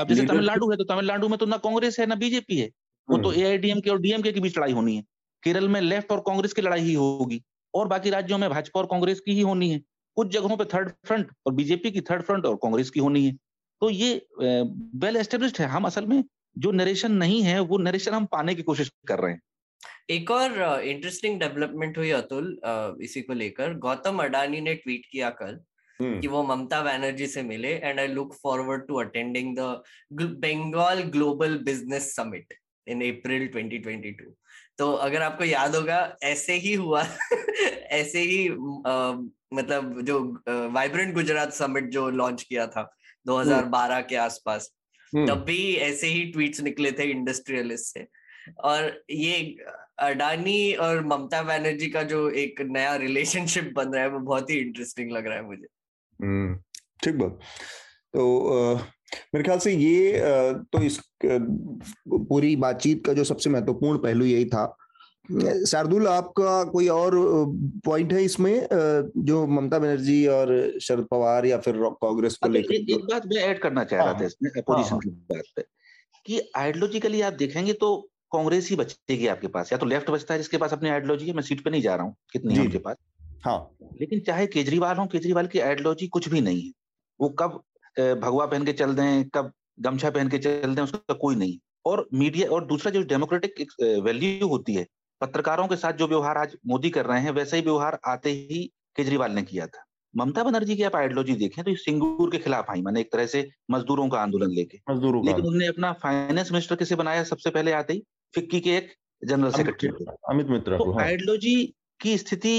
अब जैसे तमिलनाडु है तो तमिलनाडु में तो ना कांग्रेस है ना बीजेपी है। वो तो एआईडीएमके हम्म। और डीएमके के बीच लड़ाई होनी है। केरल में लेफ़्ट और कांग्रेस की लड़ाई ही होगी। और बाकी राज्यों में भाजपा और कांग्रेस की ही होनी है। कुछ जगहों पे थर्ड फ्रंट और बीजेपी की थर्ड फ्रंट और कांग्रेस की होनी है। तो ये वेल एस्टेब्लिश्ड है। हम असल में जो नरेशन नहीं है वो नरेशन हम पाने की कोशिश कर रहे हैं। एक और इंटरेस्टिंग uh, डेवलपमेंट हुई अतुल इसी को लेकर। गौतम अडानी ने ट्वीट किया कल hmm. कि वो ममता बनर्जी से मिले and I look forward to attending the Bengal global business summit in April 2022 तो अगर आपको याद होगा ऐसे ही हुआ ऐसे ही आ, मतलब जो वाइब्रेंट गुजरात समिट जो लॉन्च किया था 2012 के आसपास तब भी ऐसे ही ट्वीट्स निकले थे इंडस्ट्रियलिस्ट से। और ये अडानी और ममता बनर्जी का जो एक नया रिलेशनशिप बन रहा है वो बहुत ही इंटरेस्टिंग लग रहा है मुझे। ठीक बात। तो मेरे ख्याल से ये तो इस पूरी बातचीत का जो सबसे महत्वपूर्ण पहलू यही था शार्दुल आपका कोई और पॉइंट है इसमें जो ममता बनर्जी और शरद पवार या फिर कांग्रेस को लेकर एक बात मैं ऐड करना चाह रहा था हाँ। इसमें अपोजिशन हाँ। की बात पे कि आइडियोलॉजिकली आप देखेंगे तो कांग्रेस ही बचेगी आपके पास या तो लेफ़्ट बचता है जिसके पास अपनी आइडियोलॉजी है मैं सीट पे नहीं जा रहा हूँ कितनी है उनके पास हाँ लेकिन चाहे केजरीवाल हो केजरीवाल की आइडियोलॉजी कुछ भी नहीं है वो कब भगवा पहन के चल दें कब गमछा पहन के चल दें उसका कोई नहीं। और मीडिया और दूसरा जो डेमोक्रेटिक वैल्यू होती है पत्रकारों के साथ जो व्यवहार आज मोदी कर रहे हैं वैसा ही व्यवहार आते ही केजरीवाल ने किया था। ममता बनर्जी की आप आइडियोलॉजी देखें तो ये सिंगूर के खिलाफ आई मैंने एक तरह से मजदूरों का आंदोलन लेके। मजदूरों लेकिन उन्होंने अपना फाइनेंस मिनिस्टर किसे बनाया सबसे पहले आते ही फिक्की के एक जनरल सेक्रेटरी अमित मित्रा तो आइडियोलॉजी हाँ। की स्थिति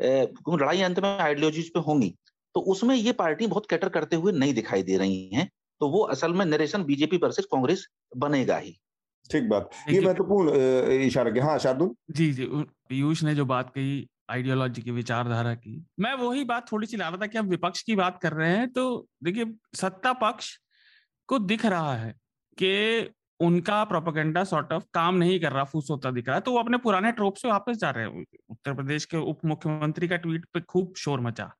लड़ाई अंत में आइडियोलॉजी पे होंगी। तो उसमें ये पार्टी बहुत कैटर करते हुए नहीं दिखाई दे रही है तो वो असल में नरेशन बीजेपी वर्सेस कांग्रेस बनेगा ही। ठीक बात। ये महत्वपूर्ण इशारा हाँ शार्दुल? जी जी पीयूष ने जो बात कही आइडियोलॉजी की विचारधारा की मैं वही बात थोड़ी सी ला रहा था कि हम विपक्ष की बात कर रहे हैं तो देखिए सत्ता पक्ष को दिख रहा है कि उनका प्रोपोगंडा सॉर्ट ऑफ़ काम नहीं कर रहा फूस होता दिख रहा है तो वो अपने पुराने ट्रोप से वापस जा रहे हैं। उत्तर प्रदेश के उप मुख्यमंत्री का ट्वीट पे खूब शोर मचा।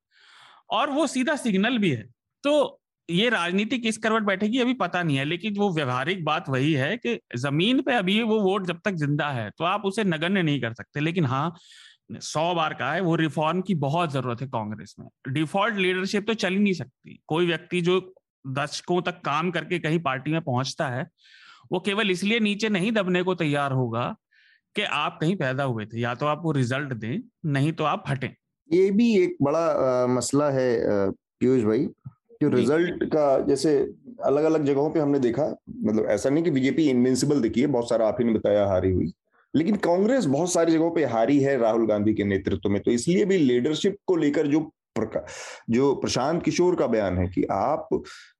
और वो सीधा सिग्नल भी है। तो ये राजनीति किस करवट बैठेगी, अभी पता नहीं है, लेकिन वो व्यवहारिक बात वही है कि ज़मीन पे अभी वो वोट जब तक ज़िंदा है तो आप उसे नगण्य नहीं कर सकते। लेकिन हाँ सौ बार कहा है, वो रिफॉर्म की बहुत ज़रूरत है कांग्रेस में। डिफ़ॉल्ट लीडरशिप तो चल ही नहीं सकती। कोई व्यक्ति जो दशकों तक काम करके कहीं पार्टी में पहुँचता है, वो केवल इसलिए नीचे नहीं दबने को तैयार होगा कि आप कहीं पैदा हुए थे। या तो आप वो रिज़ल्ट दें, नहीं तो आप हटें। ये भी एक बड़ा आ, मसला है पीयूष भाई जो रिज़ल्ट का जैसे अलग अलग जगहों पे हमने देखा मतलब ऐसा नहीं कि बीजेपी इनविंसिबल दिखी है बहुत सारा आप ही ने बताया हारी हुई लेकिन कांग्रेस बहुत सारी जगहों पे हारी है राहुल गांधी के नेतृत्व में तो इसलिए भी लीडरशिप को लेकर जो जो प्रशांत किशोर का बयान है कि आप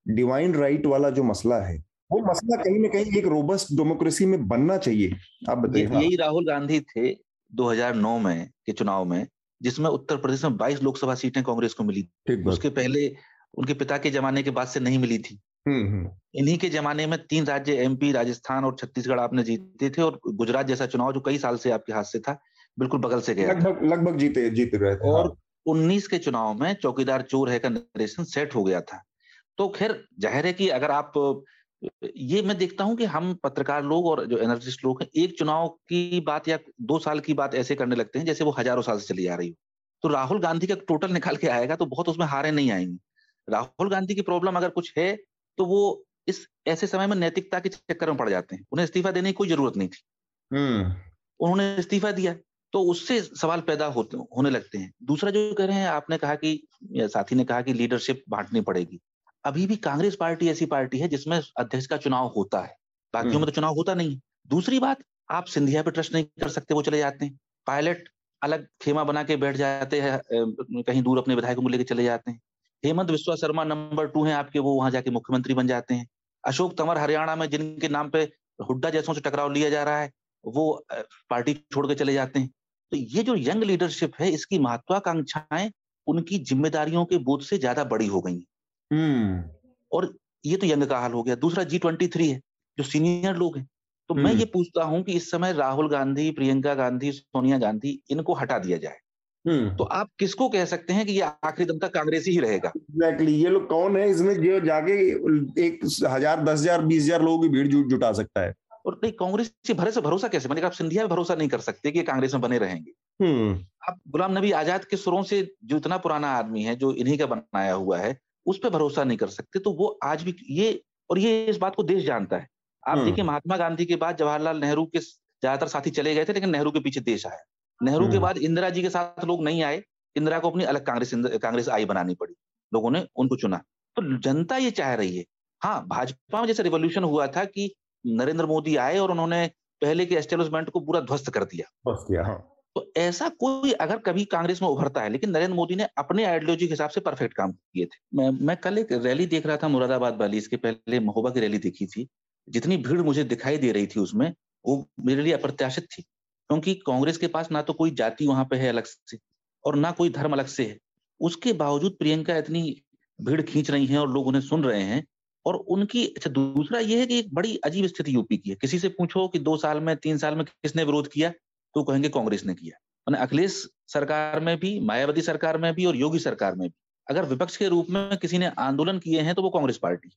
डिवाइन राइट वाला जो मसला है वो मसला कहीं ना कहीं एक रोबस्ट डेमोक्रेसी में बनना चाहिए आप बताइए। यही राहुल गांधी थे 2009 में के चुनाव में जिसमें उत्तर प्रदेश में 22 लोकसभा सीटें कांग्रेस को मिली उसके पहले उनके पिता के जमाने के बाद से नहीं मिली थी। हम्म, हम्म। इन्हीं के जमाने में तीन राज्य एमपी राजस्थान और छत्तीसगढ़ आपने जीते थे और गुजरात जैसा चुनाव जो कई साल से आपके हाथ से था बिल्कुल बगल से गया लगभग लगभग जीते जीत रहे थे और हाँ। उन्नीस के चुनाव में चौकीदार चोर है का नरेशन सेट हो गया था। तो खैर ज़ाहिर है कि अगर आप ये मैं देखता हूँ कि हम पत्रकार लोग और जो एनर्जिस्ट लोग हैं एक चुनाव की बात या दो साल की बात ऐसे करने लगते हैं जैसे वो हज़ारों साल से चली आ रही हो। तो राहुल गांधी का टोटल निकाल के आएगा तो बहुत उसमें हारे नहीं आएँगे। राहुल गांधी की प्रॉब्लम अगर कुछ है तो वो इस ऐसे समय में नैतिकता के चक्कर में पड़ जाते हैं। उन्हें इस्तीफा देने की कोई ज़रूरत नहीं थी। हम्म। उन्होंने इस्तीफा दिया तो उससे सवाल पैदा होते होने लगते हैं। दूसरा जो कह रहे हैं आपने कहा कि साथी ने कहा कि लीडरशिप बांटनी पड़ेगी। अभी भी कांग्रेस पार्टी ऐसी पार्टी है जिसमें अध्यक्ष का चुनाव होता है। बाकियों में तो चुनाव होता नहीं। दूसरी बात आप सिंधिया पे ट्रस्ट नहीं कर सकते वो चले जाते हैं। पायलट अलग खेमा बना के बैठ जाते हैं कहीं दूर अपने विधायकों को लेकर चले जाते हैं। हेमंत विश्वा शर्मा नंबर टू है आपके वो वहाँ जाके मुख्यमंत्री बन जाते हैं। अशोक तंवर हरियाणा में जिनके नाम पे हुड्डा जैसों से टकराव लिया जा रहा है वो पार्टी छोड़ के चले जाते हैं। तो ये जो यंग लीडरशिप है इसकी महत्वाकांक्षाएँ उनकी जिम्मेदारियों के बोध से ज़्यादा बड़ी हो गई हम्म। और ये तो यंग का हाल हो गया दूसरा जी ट्वेंटी थ्री है जो सीनियर लोग हैं। तो मैं हम्म। ये पूछता हूँ कि इस समय राहुल गांधी प्रियंका गांधी सोनिया गांधी इनको हटा दिया जाए। हम्म। तो आप किसको कह सकते हैं कि ये आखिरी दम तक कांग्रेस ही रहेगा? एग्जैक्टली ये लोग कौन है इसमें जो जाके एक हज़ार दस हज़ार बीस हज़ार लोगों की भीड़ जुटा सकता है? और नहीं कांग्रेस से भरे से भरोसा कैसे? मैंने आप सिंधिया में भरोसा नहीं कर सकते कि कांग्रेस में बने रहेंगे। हम्म। आप गुलाम नबी आज़ाद के सुरों से जो इतना पुराना आदमी है जो इन्हीं का बनाया हुआ है उस पर भरोसा नहीं कर सकते तो वो आज भी ये और ये इस बात को देश जानता है। आप हम्म। देखिए महात्मा गांधी के बाद जवाहरलाल नेहरू के ज़्यादातर साथी चले गए थे लेकिन नेहरू के पीछे देश आया। नेहरू के हम्म। बाद इंदिरा जी के साथ लोग नहीं आए इंदिरा को अपनी अलग कांग्रेस कांग्रेस आई बनानी पड़ी लोगों ने उनको चुना। तो जनता ये चाह रही है। हाँ भाजपा में जैसे रिवोल्यूशन हुआ था कि नरेंद्र मोदी आए और उन्होंने पहले के एस्टेब्लिशमेंट को पूरा ध्वस्त कर दिया। ध्वस्त किया हाँ। तो ऐसा कोई अगर कभी कांग्रेस में उभरता है, लेकिन नरेंद्र मोदी ने अपने आइडियोलॉजी के हिसाब से परफेक्ट काम किए थे। मैं मैं कल एक रैली देख रहा था मुरादाबाद वाली, इसके पहले महोबा की रैली देखी थी। जितनी भीड़ मुझे दिखाई दे रही थी उसमें, वो मेरे लिए अप्रत्याशित थी। क्योंकि कांग्रेस के पास ना तो कोई जाति वहाँ पे है अलग से, और ना कोई धर्म अलग से है। उसके बावजूद प्रियंका इतनी भीड़ खींच रही है और लोग उन्हें सुन रहे हैं, और उनकी अच्छा दूसरा यह है कि एक बड़ी अजीब स्थिति यूपी की है। किसी से पूछो कि दो साल में, तीन साल में किसने विरोध किया? तो कहेंगे कांग्रेस ने किया। मैंने अखिलेश सरकार में भी, मायावती सरकार में भी और योगी सरकार में भी, अगर विपक्ष के रूप में किसी ने आंदोलन किए हैं तो वो कांग्रेस पार्टी।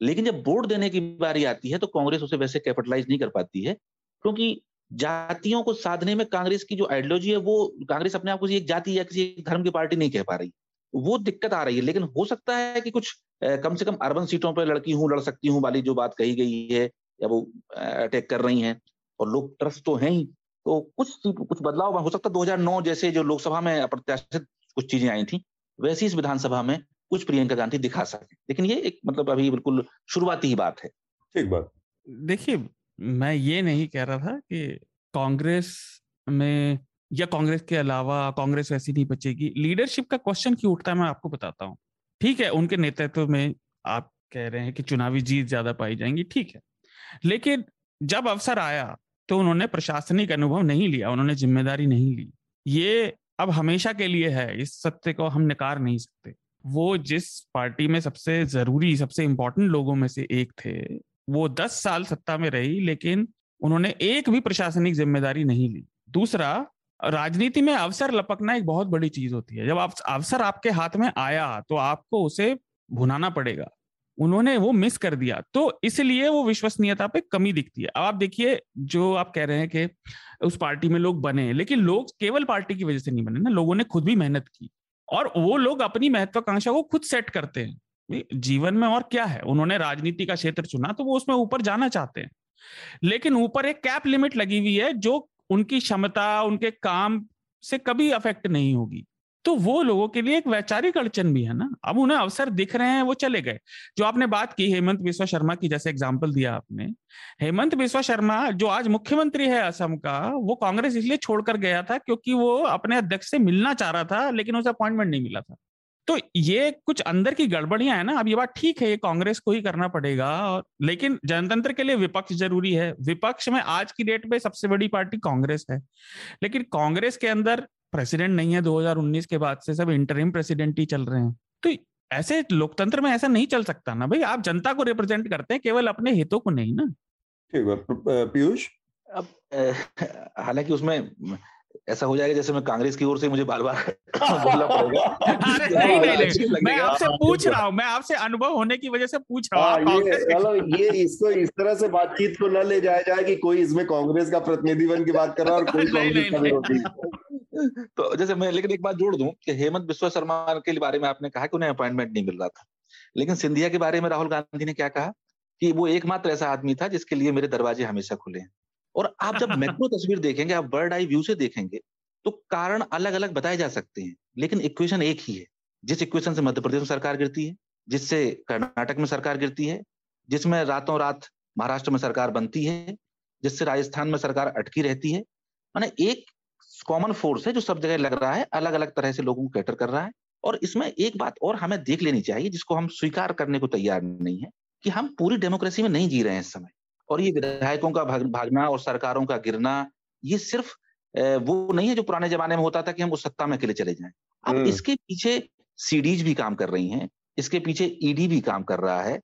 लेकिन जब वोट देने की बारी आती है तो कांग्रेस उसे वैसे कैपिटलाइज नहीं कर पाती है, क्योंकि जातियों को साधने में कांग्रेस की जो आइडियोलॉजी है वो, कांग्रेस अपने आप को एक जाति या किसी एक धर्म की पार्टी नहीं कह पा रही। वो दिक्कत आ रही है, लेकिन हो सकता है कि कुछ कम से कम अर्बन सीटों पर लड़की हूँ, लड़ सकती हूँ वाली जो बात कही गई है या वो अटैक कर रही हैं, और लोग ट्रस्ट तो हैं ही। तो कुछ कुछ बदलाव हो सकता है। 2009 जैसे जो लोकसभा में अप्रत्याशित कुछ चीज़ें आई थी वैसी इस विधानसभा में कुछ प्रियंका गांधी दिखा सके। लेकिन ये एक मतलब अभी बिल्कुल शुरुआती ही बात है। ठीक बात। देखिए मैं ये नहीं कह रहा था कि कांग्रेस में या कांग्रेस के अलावा कांग्रेस वैसी नहीं बचेगी। लीडरशिप का क्वेश्चन क्यों उठता है मैं आपको बताता हूँ। ठीक है उनके नेतृत्व में आप कह रहे हैं कि चुनावी जीत ज़्यादा पाई जाएँगी ठीक है। लेकिन जब अवसर आया तो उन्होंने प्रशासनिक अनुभव नहीं लिया, उन्होंने ज़िम्मेदारी नहीं ली। ये अब हमेशा के लिए है, इस सत्य को हम नकार नहीं सकते। वो जिस पार्टी में सबसे ज़रूरी, सबसे इंपॉर्टेंट लोगों में से एक थे, वो दस साल सत्ता में रही, लेकिन उन्होंने एक भी प्रशासनिक ज़िम्मेदारी नहीं ली। दूसरा, राजनीति में अवसर लपकना एक बहुत बड़ी चीज़ होती है। जब अवसर आपके हाथ में आया तो आपको उसे भुनाना पड़ेगा। उन्होंने वो मिस कर दिया। तो इसलिए वो विश्वसनीयता पे कमी दिखती है। अब आप देखिए, जो आप कह रहे हैं कि उस पार्टी में लोग बने लेकिन लोग केवल पार्टी की वजह से नहीं बने ना, लोगों ने खुद भी मेहनत की। और वो लोग अपनी महत्वाकांक्षा को खुद सेट करते हैं। जीवन में और क्या है? उन्होंने राजनीति का क्षेत्र चुना तो वो उसमें ऊपर जाना चाहते हैं। लेकिन ऊपर एक कैप लिमिट लगी हुई है, जो उनकी क्षमता, उनके काम से कभी अफेक्ट नहीं होगी। तो वो लोगों के लिए एक वैचारिक अड़चन भी है ना। अब उन्हें अवसर दिख रहे हैं, वो चले गए। जो आपने बात की, हेमंत बिस्वा शर्मा की, जैसे एग्ज़ाम्पल दिया आपने, हेमंत बिस्वा शर्मा, जो आज मुख्यमंत्री है असम का, वो कांग्रेस इसलिए छोड़कर गया था क्योंकि वो अपने अध्यक्ष से मिलना चाह रहा था, लेकिन उसे अपॉइंटमेंट नहीं मिला था। तो ये कुछ अंदर की गड़बड़ियाँ है ना, अब ये बात ठीक है, ये कांग्रेस को ही करना पड़ेगा, और लेकिन जनतंत्र के लिए विपक्ष ज़रूरी है। विपक्ष में आज की डेट में सबसे बड़ी पार्टी कांग्रेस है। लेकिन कांग्रेस के अंदर प्रेसिडेंट नहीं है 2019 के बाद से सब इंटरिम प्रेसिडेंट ही चल रहे हैं। तो ऐसे लोकतंत्र में ऐसा नहीं चल सकता ना भाई आप जनता को रिप्रेजेंट करते हैं केवल अपने हितों को नहीं ना। ठीक है पीयूष? अब हालाँकि उसमें ऐसा हो जाएगा जैसे मैं कांग्रेस की ओर से मुझे बार बार बोलना पड़ेगा। अरे नहीं नहीं, नहीं मैं आपसे पूछ रहा हूँ मैं आपसे अनुभव होने की वजह से पूछ रहा हूँ हाँ, मतलब ये इसको इस तरह से बातचीत को न ले जाया जाए कि कोई इसमें कांग्रेस का प्रतिनिधि बन की बात कर रहा है और कोई कांग्रेस का विरोधी। तो जैसे मैं लेकिन एक बात जोड़ दूँ कि हेमंत बिस्वा शर्मा के बारे में आपने कहा कि उन्हें अपॉइंटमेंट नहीं मिल रहा था। लेकिन सिंधिया के बारे में राहुल गांधी ने क्या कहा? कि वो एकमात्र ऐसा आदमी था जिसके लिए मेरे दरवाजे हमेशा खुले हैं। और आप जब मैक्रो तस्वीर देखेंगे आप बर्ड आई व्यू से देखेंगे तो कारण अलग अलग बताए जा सकते हैं लेकिन इक्वेशन एक ही है। जिस इक्वेशन से मध्य प्रदेश में सरकार गिरती है जिससे कर्नाटक में सरकार गिरती है जिसमें रातों रात महाराष्ट्र में सरकार बनती है जिससे राजस्थान में सरकार अटकी रहती है माने एक कॉमन फोर्स है जो सब जगह लग रहा है अलग अलग तरह से लोगों को कैटर कर रहा है। और इसमें एक बात और हमें देख लेनी चाहिए जिसको हम स्वीकार करने को तैयार नहीं है कि हम पूरी डेमोक्रेसी में नहीं जी रहे हैं इस समय। और ये विधायकों का भागना और सरकारों का गिरना ये सिर्फ़ वो नहीं है जो पुराने जमाने में होता था कि हम उस सत्ता में अकेले चले जाएँ। अब हम्म। इसके पीछे सीडीज भी काम कर रही हैं इसके पीछे ईडी भी काम कर रहा है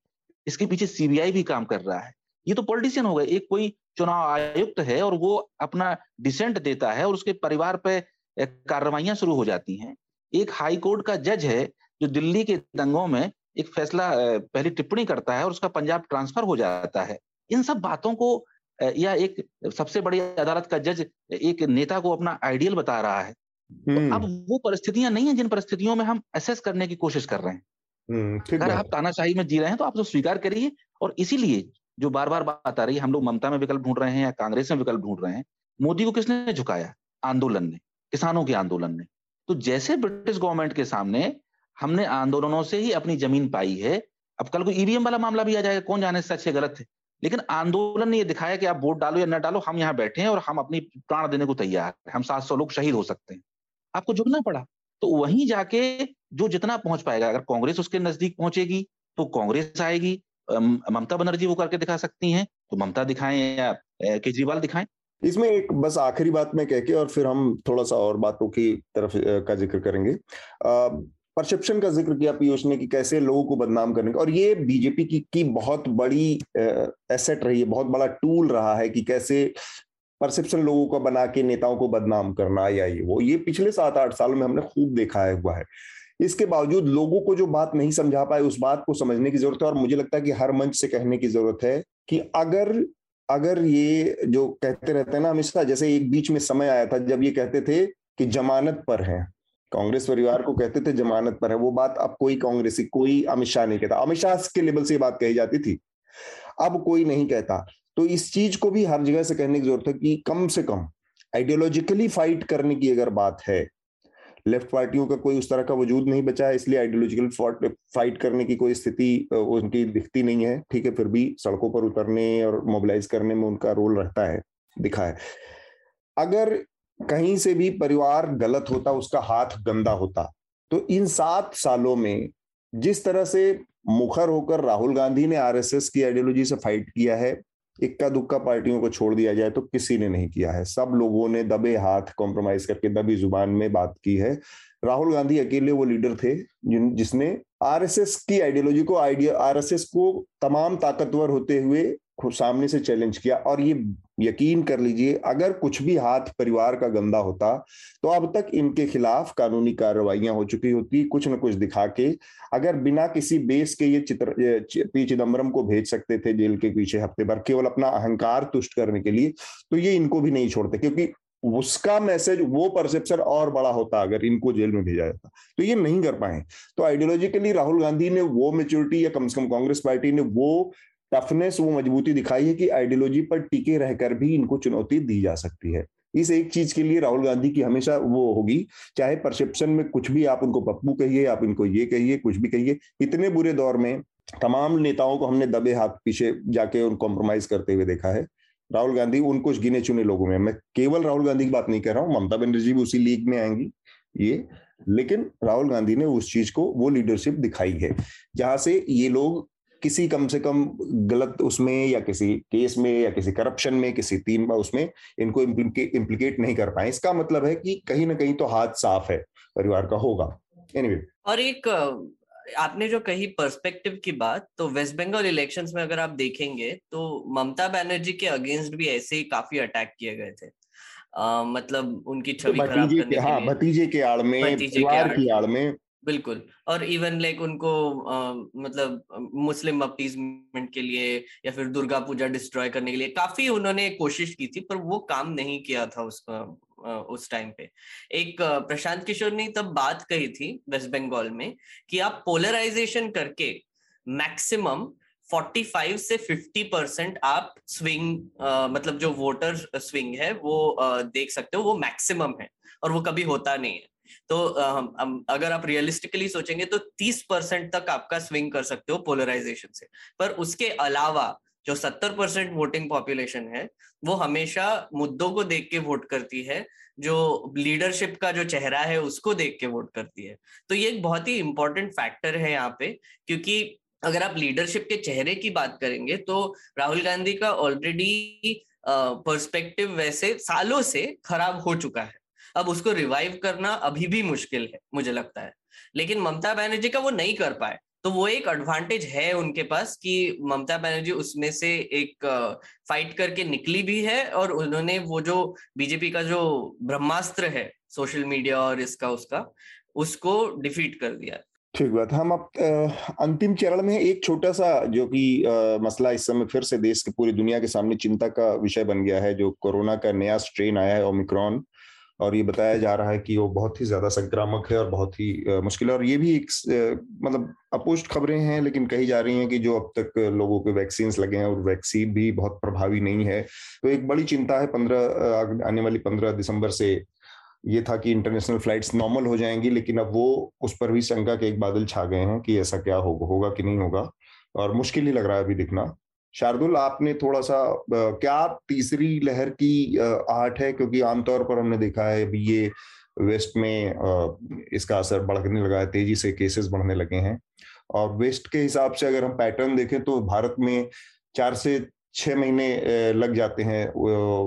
इसके पीछे सीबीआई भी काम कर रहा है। ये तो पॉलिटिशियन हो गए एक कोई चुनाव आयुक्त है और वो अपना डिसेंट देता है और उसके परिवार पे कार्रवाइयाँ शुरू हो जाती हैं। एक हाई कोर्ट का जज है जो दिल्ली के दंगों में एक फैसला पहली टिप्पणी करता है और उसका पंजाब ट्रांसफ़र हो जाता है। इन सब बातों को या एक सबसे बड़ी अदालत का जज एक नेता को अपना आइडियल बता रहा है। तो अब वो परिस्थितियाँ नहीं है जिन परिस्थितियों में हम असेस करने की कोशिश कर रहे हैं। अगर आप तानाशाही में जी रहे हैं तो आप तो स्वीकार करिए और इसीलिए जो बार बार बात आ रही है, हम लोग ममता में विकल्प ढूंढ रहे हैं या कांग्रेस में विकल्प ढूंढ रहे हैं, मोदी को किसने झुकाया? आंदोलन ने, किसानों के आंदोलन ने। तो जैसे ब्रिटिश गवर्नमेंट के सामने हमने आंदोलनों से ही अपनी ज़मीन पाई है, अब कल को ईवीएम वाला मामला भी आ जाएगा, कौन जाने से अच्छे गलत थे? लेकिन आंदोलन ने ये दिखाया कि आप वोट डालो या न डालो, हम यहाँ बैठे हैं और हम अपनी प्राण देने को तैयार हैं, हम सात सौ लोग शहीद हो सकते हैं। आपको झुकना पड़ा। तो वहीं जाके जो जितना पहुँच पाएगा, अगर कांग्रेस उसके नज़दीक पहुंचेगी तो कांग्रेस आएगी ममता बनर्जी वो करके दिखा सकती हैं। तो ममता दिखाएँ या केजरीवाल दिखाएँ? इसमें एक बस आखिरी बात में कह के और फिर हम थोड़ा सा और बातों की तरफ़ का ज़िक्र करेंगे। परसेप्शन का ज़िक्र किया पीयूष ने कि कैसे लोगों को बदनाम करने का। और ये बीजेपी की की बहुत बड़ी एसेट रही है, बहुत बड़ा टूल रहा है कि कैसे परसेप्शन लोगों का बना के नेताओं को बदनाम करना या ये वो। ये पिछले सात आठ सालों में हमने खूब देखा है हुआ है। इसके बावजूद लोगों को जो बात नहीं समझा पाए, उस बात को समझने की ज़रूरत है और मुझे लगता है कि हर मंच से कहने की ज़रूरत है कि अगर अगर ये जो कहते रहते हैं ना हमेशा, जैसे एक बीच में समय आया था जब ये कहते थे कि जमानत पर है। कांग्रेस परिवार को कहते थे जमानत पर है। वो बात अब कोई कांग्रेसी, कोई अमित शाह नहीं कहता। अमित शाह के लेवल से ये बात कही जाती थी। अब कोई नहीं कहता। तो इस चीज़ को भी हर जगह से कहने की ज़रूरत है कि कम से कम आइडियोलॉजिकली फाइट करने की अगर बात है लेफ़्ट पार्टियों का कोई उस तरह का वजूद नहीं बचा है इसलिए आइडियोलॉजिकल फाइट करने की कोई स्थिति उनकी दिखती नहीं है। ठीक है, फिर भी सड़कों पर उतरने और मोबिलाइज करने में उनका रोल रहता है, दिखा है। अगर कहीं से भी परिवार गलत होता, उसका हाथ गंदा होता तो इन सात सालों में जिस तरह से मुखर होकर राहुल गांधी ने आरएसएस की आइडियोलॉजी से फाइट किया है इक्का दुक्का पार्टियों को छोड़ दिया जाए तो किसी ने नहीं किया है। सब लोगों ने दबे हाथ कॉम्प्रोमाइज करके दबी ज़ुबान में बात की है। राहुल गांधी अकेले वो लीडर थे जिसने आरएसएस की आइडियोलॉजी को, आइडिया आरएसएस को तमाम ताकतवर होते हुए सामने से चैलेंज किया और ये यकीन कर लीजिए, अगर कुछ भी हाथ परिवार का गंदा होता तो अब तक इनके खिलाफ कानूनी कार्रवाइयाँ हो चुकी होती, कुछ न कुछ दिखा के। अगर बिना किसी बेस के ये चित्र पी चिदम्बरम को भेज सकते थे जेल के पीछे हफ़्ते भर, केवल अपना अहंकार तुष्ट करने के लिए तो ये इनको भी नहीं छोड़ते, क्योंकि उसका मैसेज वो परसेप्शन और बड़ा होता अगर इनको जेल में भेजा जाता तो ये नहीं कर पाए। तो आइडियोलॉजिकली राहुल गांधी ने वो मेच्योरिटी या कम से कम कांग्रेस पार्टी ने वो टफनेस वो मजबूती दिखाई है कि आइडियोलॉजी पर टिके रहकर भी इनको चुनौती दी जा सकती है। इस एक चीज़ के लिए राहुल गांधी की हमेशा वो होगी, चाहे परसेप्शन में कुछ भी आप उनको पप्पू कहिए, आप इनको ये कहिए, कुछ भी कहिए, इतने बुरे दौर में तमाम नेताओं को हमने दबे हाथ पीछे जाके उन कॉम्प्रोमाइज करते हुए देखा है। राहुल गांधी उन कुछ गिने चुने लोगों में, मैं केवल राहुल गांधी की बात नहीं कर रहा हूँ, ममता बनर्जी भी उसी लीग में आएँगी, ये, लेकिन राहुल गांधी ने उस चीज़ को, वो लीडरशिप दिखाई है। जहाँ से ये लोग किसी कम से कम गलत उसमें या किसी केस में या किसी करप्शन में किसी तीन बार उसमें इनको इम्प्लीकेट नहीं कर पाए। इसका मतलब है कि कहीं ना कहीं तो हाथ साफ़ है परिवार का होगा। Anyway anyway. और एक आपने जो कही पर्सपेक्टिव की बात तो वेस्ट बंगाल इलेक्शंस में अगर आप देखेंगे तो ममता बनर्जी के अगेंस्ट भी ऐसे ही काफ़ी अटैक किए गए थे। आ, मतलब उनकी तो छवि खराब करने के, हाँ, भतीजे के आड़ में परिवार की आड़ में बिल्कुल। और इवन लाइक उनको आ, मतलब मुस्लिम अपीजमेंट के लिए या फिर दुर्गा पूजा डिस्ट्रॉय करने के लिए काफ़ी उन्होंने कोशिश की थी पर वो काम नहीं किया था उसका उस टाइम पे। एक प्रशांत किशोर ने तब बात कही थी वेस्ट बंगाल में कि आप पोलराइजेशन करके मैक्सिमम 45 से 50 परसेंट आप स्विंग आ, मतलब जो वोटर स्विंग है वो आ, देख सकते हो वो मैक्सिमम है और वो कभी होता नहीं है। तो अगर आप रियलिस्टिकली सोचेंगे तो 30 परसेंट तक आपका स्विंग कर सकते हो पोलराइजेशन से। पर उसके अलावा जो 70 परसेंट वोटिंग पॉपुलेशन है, वो हमेशा मुद्दों को देख के वोट करती है, जो लीडरशिप का जो चेहरा है उसको देख के वोट करती है। तो ये एक बहुत ही इंपॉर्टेंट फैक्टर है यहाँ पे, क्योंकि अगर आप लीडरशिप के चेहरे की बात करेंगे तो राहुल गांधी का ऑलरेडी पर्सपेक्टिव वैसे सालों से खराब हो चुका है। अब उसको रिवाइव करना अभी भी मुश्किल है, मुझे लगता है। लेकिन ममता बनर्जी का वो नहीं कर पाए तो वो एक एडवांटेज है उनके पास कि ममता बनर्जी उसमें से एक फाइट करके निकली भी है और उन्होंने वो जो बीजेपी का जो ब्रह्मास्त्र है सोशल मीडिया और इसका उसका, उसको डिफीट कर दिया। ठीक बात, हम अब अंतिम चरण में एक छोटा सा जो कि मसला इस समय फिर से देश के, पूरी दुनिया के सामने चिंता का विषय बन गया है, जो कोरोना का नया स्ट्रेन आया है ओमिक्रॉन और ये बताया जा रहा है कि वो बहुत ही ज़्यादा संक्रामक है और बहुत ही मुश्किल है। और ये भी एक मतलब अपोस्ट खबरें हैं, लेकिन कही जा रही हैं कि जो अब तक लोगों के वैक्सीन लगे हैं और वैक्सीन भी बहुत प्रभावी नहीं है। तो एक बड़ी चिंता है पंद्रह आने वाली पंद्रह दिसंबर से ये था कि इंटरनेशनल फ्लाइट्स नॉर्मल हो जाएँगी, लेकिन अब वो उस पर भी शंका के एक बादल छा गए हैं कि ऐसा क्या होगा होगा कि नहीं होगा। और मुश्किल ही लग रहा है अभी दिखना। शार्दुल, आपने थोड़ा सा क्या तीसरी लहर की आहट है? क्योंकि आमतौर पर हमने देखा है, अभी ये वेस्ट में इसका असर बढ़ने लगा है, तेज़ी से केसेस बढ़ने लगे हैं। और वेस्ट के हिसाब से अगर हम पैटर्न देखें तो भारत में चार से छह महीने लग जाते हैं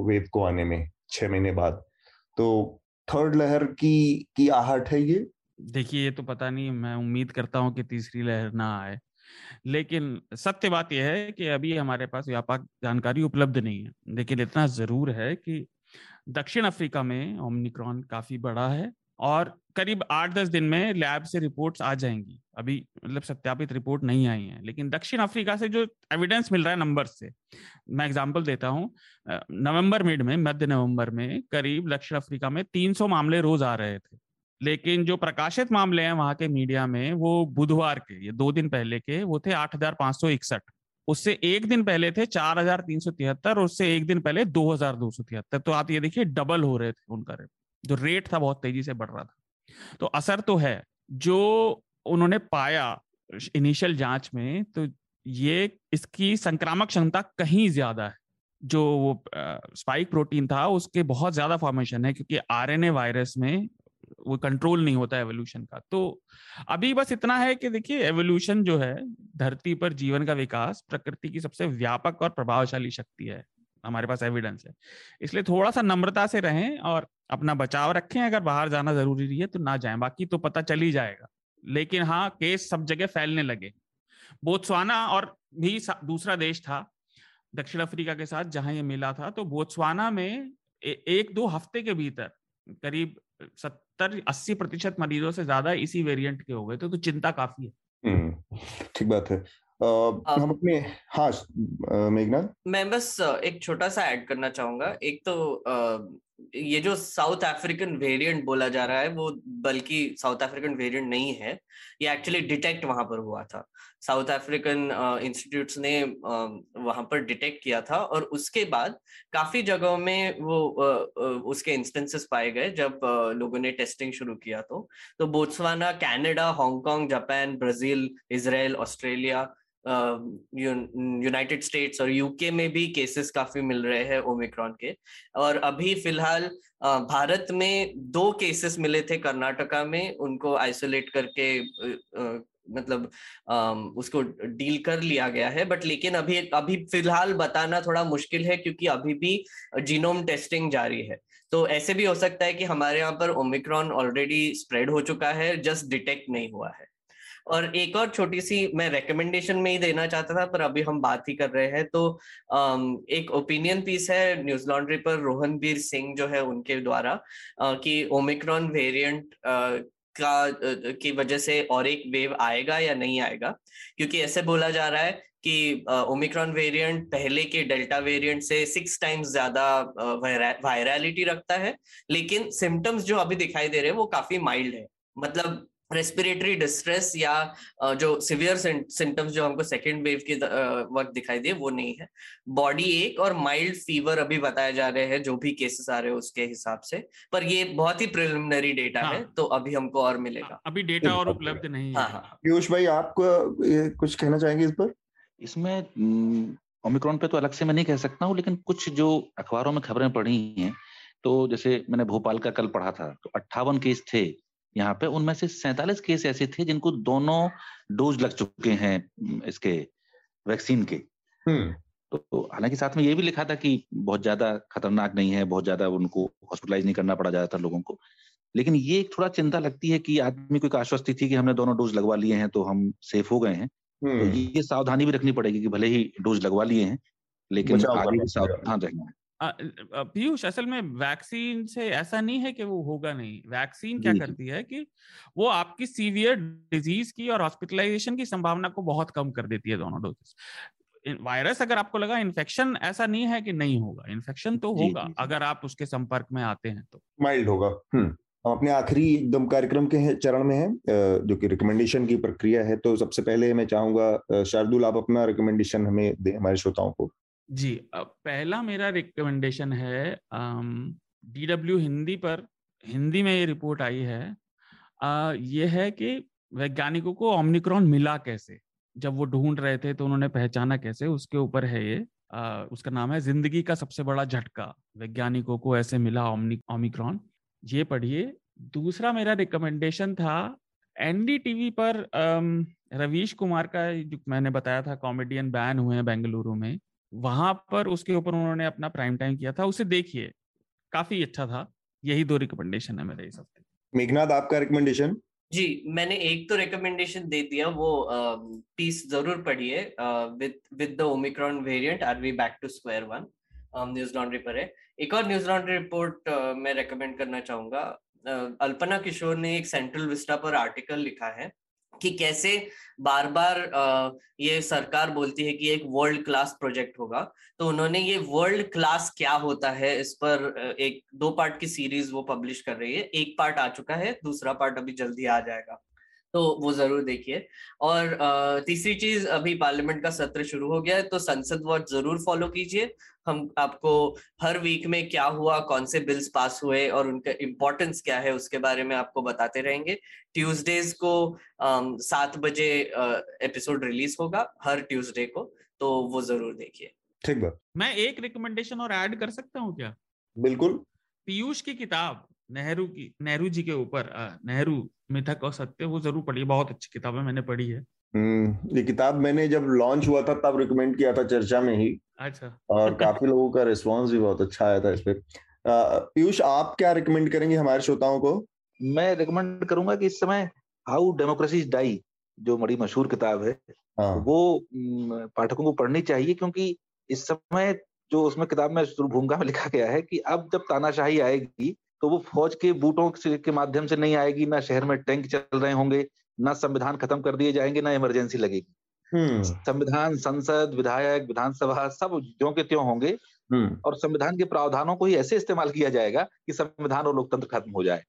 वेव को आने में, छह महीने बाद। तो थर्ड लहर की की आहट है ये? देखिए, ये तो पता नहीं, मैं उम्मीद करता हूँ कि तीसरी लहर ना आए। लेकिन सत्य बात यह है कि अभी हमारे पास व्यापक जानकारी उपलब्ध नहीं है। लेकिन इतना ज़रूर है कि दक्षिण अफ्रीका में ओमनिक्रॉन काफ़ी बड़ा है और करीब आठ दस दिन में लैब से रिपोर्ट्स आ जाएँगी। अभी मतलब सत्यापित रिपोर्ट नहीं आई है, लेकिन दक्षिण अफ्रीका से जो एविडेंस मिल रहा है नंबर से, मैं एग्जांपल देता हूँ नवंबर मिड में, मध्य नवंबर में करीब दक्षिण अफ्रीका में 300 मामले रोज आ रहे थे। लेकिन जो प्रकाशित मामले हैं वहाँ के मीडिया में, वो बुधवार के, ये दो दिन पहले के, वो थे आठ हज़ार पाँच सौ इकसठ। उससे एक दिन पहले थे चार हज़ार तीन सौ तिहत्तर उससे एक दिन पहले दो हज़ार दो सौ तिहत्तर। तो आप ये देखिए, डबल हो रहे थे उनका रेट। जो रेट था, बहुत तेज़ी से बढ़ रहा था। तो असर तो है। जो उन्होंने पाया इनिशियल जाँच में तो ये इसकी संक्रामक क्षमता कहीं ज़्यादा है। जो वो स्पाइक प्रोटीन था, उसके बहुत ज़्यादा फॉर्मेशन है, क्योंकि आरएनए वायरस में वो कंट्रोल नहीं होता एवोल्यूशन का। तो अभी बस इतना है कि देखिए एवोल्यूशन जो है धरती पर जीवन का विकास प्रकृति की सबसे व्यापक और प्रभावशाली शक्ति है। हमारे पास एविडेंस है। इसलिए थोड़ा सा नम्रता से रहें और अपना बचाव रखें अगर बाहर जाना ज़रूरी है तो ना जाएँ। बाकी तो पता चल ही जाएगा। लेकिन हाँ केस सब जगह फैलने लगे। बोत्सवाना और भी दूसरा देश था दक्षिण अफ्रीका के साथ जहाँ ये मिला था तो बोत्सवाना में ए, एक दो हफ़्ते के भीतर करीब सत्तर अस्सी प्रतिशत मरीजों से ज़्यादा इसी वेरिएंट के हो गए थे तो चिंता काफ़ी है। हम्म, ठीक बात है। हम अपने हाँ मेघनाथ मैं बस एक छोटा सा ऐड करना चाहूँगा। एक तो ये जो साउथ अफ्रीकन वेरिएंट बोला जा रहा है, वो बल्कि साउथ अफ्रीकन वेरिएंट नहीं है, ये एक्चुअली डिटेक्ट वहाँ पर हुआ था। साउथ अफ्रीकन इंस्टीट्यूट्स ने वहाँ पर डिटेक्ट किया था और उसके बाद काफ़ी जगहों में वो उसके इंस्टेंसेस पाए गए जब लोगों ने टेस्टिंग शुरू किया तो। तो Botswana, Canada Hong Kong Japan, Brazil Israel Australia United States और यूके में भी केसेस काफ़ी मिल रहे हैं ओमिक्रॉन के। और अभी फ़िलहाल भारत में दो केसेस मिले थे कर्नाटका में, उनको आइसोलेट करके मतलब उसको डील कर लिया गया है। बट लेकिन अभी अभी फ़िलहाल बताना थोड़ा मुश्किल है क्योंकि अभी भी जीनोम टेस्टिंग जारी है। तो ऐसे भी हो सकता है कि हमारे यहाँ पर ओमिक्रॉन ऑलरेडी स्प्रेड हो चुका है जस्ट डिटेक्ट नहीं हुआ है। और एक और छोटी सी मैं रिकमेंडेशन में ही देना चाहता था, पर अभी हम बात ही कर रहे हैं तो एक ओपिनियन पीस है न्यूज़ लॉन्ड्री पर रोहनबीर सिंह जो है उनके द्वारा कि ओमिक्रॉन वेरिएंट का की वजह से और एक वेव आएगा या नहीं आएगा? क्योंकि ऐसे बोला जा रहा है कि ओमिक्रॉन वेरिएंट पहले के डेल्टा वेरिएंट से सिक्स टाइम्स ज़्यादा वायरलिटी रखता है, लेकिन सिम्टम्स जो अभी दिखाई दे रहे हैं वो काफ़ी माइल्ड है। मतलब रेस्पिरेटरी डिस्ट्रेस या जो सिवियर सिम्टम्स जो हमको सेकेंड वेव के वक्त दिखाई दिए वो नहीं है। बॉडी एक और माइल्ड फीवर अभी बताए जा रहे हैं जो भी केसेस आ रहे हैं उसके हिसाब से। पर ये बहुत ही प्रिलिमिनरी डेटा हाँ, है। तो अभी हमको और मिलेगा। हाँ, अभी डेटा और उपलब्ध नहीं हाँ, हाँ, पीयूष भाई आप कुछ कहना चाहेंगे इस पर? इसमें ओमिक्रॉन पे तो अलग से मैं नहीं कह सकता हूँ लेकिन कुछ जो अखबारों में खबरें पढ़ी हैं तो जैसे मैंने भोपाल का कल पढ़ा था तो अट्ठावन केस थे। यहाँ पे उनमें से सैतालीस केस ऐसे थे जिनको दोनों डोज लग चुके हैं इसके वैक्सीन के। हम्म। तो, तो हालाँकि साथ में ये भी लिखा था कि बहुत ज़्यादा खतरनाक नहीं है बहुत ज़्यादा उनको हॉस्पिटलाइज नहीं करना पड़ा ज़्यादातर लोगों को। लेकिन ये एक थोड़ा चिंता लगती है कि आदमी को एक आश्वस्ति थी कि हमने दोनों डोज लगवा लिए हैं तो हम सेफ़ हो गए हैं। तो हम्म। ये सावधानी भी रखनी पड़ेगी कि भले ही डोज लगवा लिए हैं लेकिन आगे सावधान रहना है पीयूष असल में वैक्सीन से ऐसा नहीं है कि वो होगा नहीं। वैक्सीन क्या करती है कि वो आपकी सीवियर डिज़ीज़ की और हॉस्पिटलाइजेशन की संभावना को बहुत कम कर देती है दोनों डोजेस वायरस अगर आपको लगा इन्फेक्शन ऐसा नहीं है कि नहीं होगा। इन्फेक्शन तो होगा अगर आप उसके संपर्क में आते हैं तो। माइल्ड होगा। हम अपने आखिरी एकदम कार्यक्रम के चरण में है जो कि रिकमेंडेशन की प्रक्रिया है तो सबसे पहले मैं चाहूँगा शार्दुल आप अपना रिकमेंडेशन हमें दें हमारे श्रोताओं को। जी पहला मेरा रिकमेंडेशन है डी डब्ल्यू हिंदी पर हिंदी में ये रिपोर्ट आई है आ, ये है कि वैज्ञानिकों को ओमनिक्रॉन मिला कैसे? जब वो ढूंढ रहे थे तो उन्होंने पहचाना कैसे? उसके ऊपर है ये आ, उसका नाम है ज़िंदगी का सबसे बड़ा झटका। वैज्ञानिकों को ऐसे मिला ओमिक्रॉन ये पढ़िए। दूसरा मेरा रिकमेंडेशन था एनडीटीवी पर रवीश कुमार का जो मैंने बताया था कॉमेडियन बैन हुए हैं बेंगलुरु में। वहाँ पर उसके ऊपर उन्होंने अपना प्राइम टाइम किया था। उसे देखिए काफ़ी अच्छा था। यही दो रिकमेंडेशन है मेरे इस हफ़्ते मेघनाथ आपका रिकमेंडेशन? जी मैंने एक तो रिकमेंडेशन दे दिया वो पीस ज़रूर पढ़िए with with the omicron variant are we back to square one Newslaundry पर है। एक और न्यूज़ लॉन्ड्री रिपोर्ट मैं रेकमेंड करना चाहूँगा। अल्पना किशोर ने एक सेंट्रल विस्टा पर आर्टिकल लिखा है। कि कैसे बार बार ये सरकार बोलती है कि एक वर्ल्ड क्लास प्रोजेक्ट होगा। तो उन्होंने ये वर्ल्ड क्लास क्या होता है, इस पर एक, दो पार्ट की सीरीज़ वो पब्लिश कर रही है। एक पार्ट आ चुका है, दूसरा पार्ट अभी जल्दी आ जाएगा। तो वो ज़रूर देखिए। और तीसरी चीज़, अभी पार्लियामेंट का सत्र शुरू हो गया है तो संसद वॉच ज़रूर फॉलो कीजिए। हम आपको हर वीक में क्या हुआ कौन से बिल्स पास हुए और उनका इम्पोर्टेंस क्या है उसके बारे में आपको बताते रहेंगे। ट्यूसडेज को सात बजे एपिसोड रिलीज़ होगा हर ट्यूसडे को तो वो ज़रूर देखिए। ठीक बात। मैं एक रिकमेंडेशन और ऐड कर सकता हूँ क्या? बिल्कुल। पीयूष की किताब नेहरू की नेहरू जी के ऊपर नेहरू मिथक और सत्य वो ज़रूर पढ़िए बहुत अच्छी किताब है मैंने पढ़ी है। हम्म, ये किताब मैंने जब लॉन्च हुआ था तब रिकमेंड किया था चर्चा में ही। अच्छा और काफ़ी लोगों का रिस्पांस भी बहुत अच्छा आया था इस पे पीयूष आप क्या रिकमेंड करेंगे हमारे श्रोताओं को मैं रिकमेंड करूँगा कि इस समय हाउ डेमोक्रेसी डाई जो बड़ी मशहूर किताब है हाँ. वो पाठकों को पढ़नी चाहिए क्योंकि इस समय जो उसमें किताब में भूमिका में लिखा गया है कि अब जब तानाशाही आएगी तो वो फौज के बूटों के माध्यम से नहीं आएगी ना शहर में टैंक चल रहे होंगे ना संविधान खत्म कर दिए जाएँगे ना इमरजेंसी लगेगी। संविधान संसद विधायक विधानसभा सब जो के त्यों होंगे हम्म। और संविधान के प्रावधानों को ही ऐसे इस्तेमाल किया जाएगा कि संविधान और लोकतंत्र खत्म हो जाए।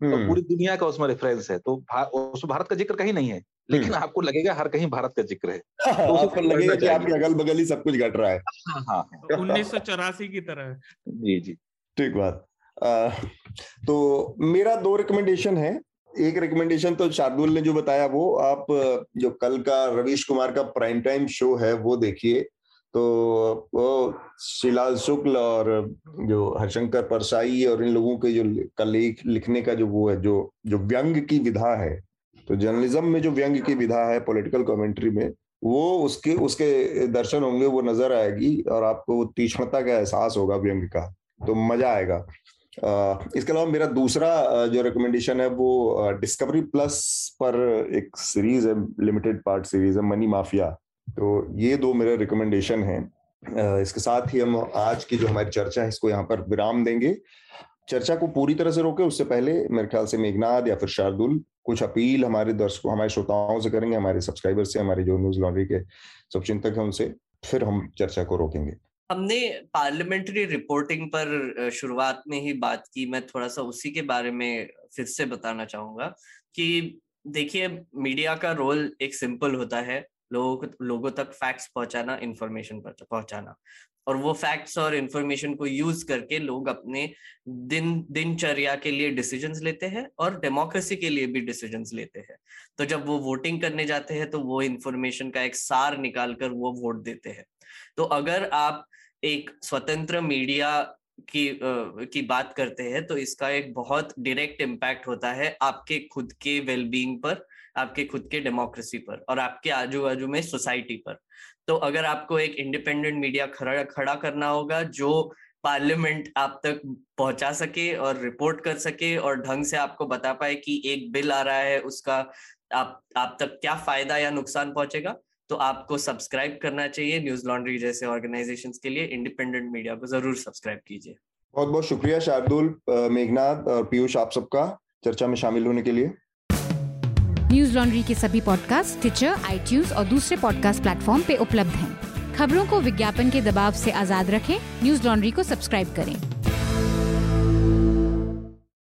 तो हम्म। पूरी दुनिया का उसमें रेफरेंस है तो भा, उसमें भारत का ज़िक्र कहीं नहीं है लेकिन आपको लगेगा हर कहीं भारत का ज़िक्र है। तो आपको लगेगा कि आपके अगल बगल ही सब कुछ घट रहा है। हाँ, हाँ, हाँ। उन्नीस सौ चौरासी की तरह जी जी। ठीक बात। तो मेरा दो रिकमेंडेशन है। एक रिकमेंडेशन तो शार्दुल ने जो बताया, वो आप, जो कल का रवीश कुमार का प्राइम टाइम शो है, वो देखिए। तो वो शिलाल शुक्ल और जो हरशंकर परसाई और इन लोगों के जो का लेख, लिखने का जो वो है, जो जो व्यंग की विधा है तो जर्नलिज्म में जो व्यंग की विधा है पॉलिटिकल कमेंट्री में, वो उसके उसके दर्शन होंगे, वो नज़र आएगी और आपको वो तीक्ष्णता का एहसास होगा व्यंग का तो मज़ा आएगा। इसके अलावा मेरा दूसरा जो रिकमेंडेशन है वो डिस्कवरी प्लस पर एक सीरीज़ है लिमिटेड पार्ट सीरीज़ है मनी माफिया तो ये दो मेरे रिकमेंडेशन हैं। इसके साथ ही हम आज की जो हमारी चर्चा है, इसको यहाँ पर विराम देंगे। चर्चा को पूरी तरह से रोके, उससे पहले मेरे ख्याल से मेघनाथ या फिर शार्दुल कुछ अपील हमारे दर्शकों, हमारे श्रोताओं से करेंगे, हमारे सब्सक्राइबर से, हमारे जो न्यूज़ लॉन्ड्री के सब चिंतक है उनसे, फिर हम चर्चा को रोकेंगे। हमने पार्लियामेंट्री रिपोर्टिंग पर शुरुआत में ही बात की। मैं थोड़ा सा उसी के बारे में फिर से बताना चाहूँगा कि देखिए, मीडिया का रोल एक सिंपल होता है, लोगों लोगों तक फैक्ट्स पहुंचाना, इंफॉर्मेशन पहुंचाना। और वो फैक्ट्स और इंफॉर्मेशन को यूज़ करके लोग अपने दिन, दिनचर्या के लिए डिसीजंस लेते हैं और डेमोक्रेसी के लिए भी डिसीजंस लेते हैं। तो जब वो वोटिंग करने जाते हैं तो वो इंफॉर्मेशन का एक सार निकाल कर वो वोट देते हैं। तो अगर आप एक स्वतंत्र मीडिया की आ, की बात करते हैं तो इसका एक बहुत डायरेक्ट इम्पैक्ट होता है आपके खुद के वेलबींग पर आपके खुद के डेमोक्रेसी पर और आपके आजू बाजू में सोसाइटी पर। तो अगर आपको एक इंडिपेंडेंट मीडिया खड़ा खड़ा करना होगा जो पार्लियामेंट आप तक पहुँचा सके और रिपोर्ट कर सके और ढंग से आपको बता पाए कि एक बिल आ रहा है उसका आप आप तक क्या फ़ायदा या नुकसान पहुंचेगा तो आपको सब्सक्राइब करना चाहिए न्यूज़ लॉन्ड्री जैसे ऑर्गेनाइजेशंस के लिए। इंडिपेंडेंट मीडिया को ज़रूर सब्सक्राइब कीजिए। बहुत बहुत शुक्रिया शार्दुल मेघनाथ और पीयूष आप सबका चर्चा में शामिल होने के लिए। न्यूज़ लॉन्ड्री के सभी पॉडकास्ट ट्विटर आई और दूसरे पॉडकास्ट प्लेटफॉर्म पे उपलब्ध हैं। खबरों को विज्ञापन के दबाव से आज़ाद रखें। न्यूज़ लॉन्ड्री को सब्सक्राइब करें।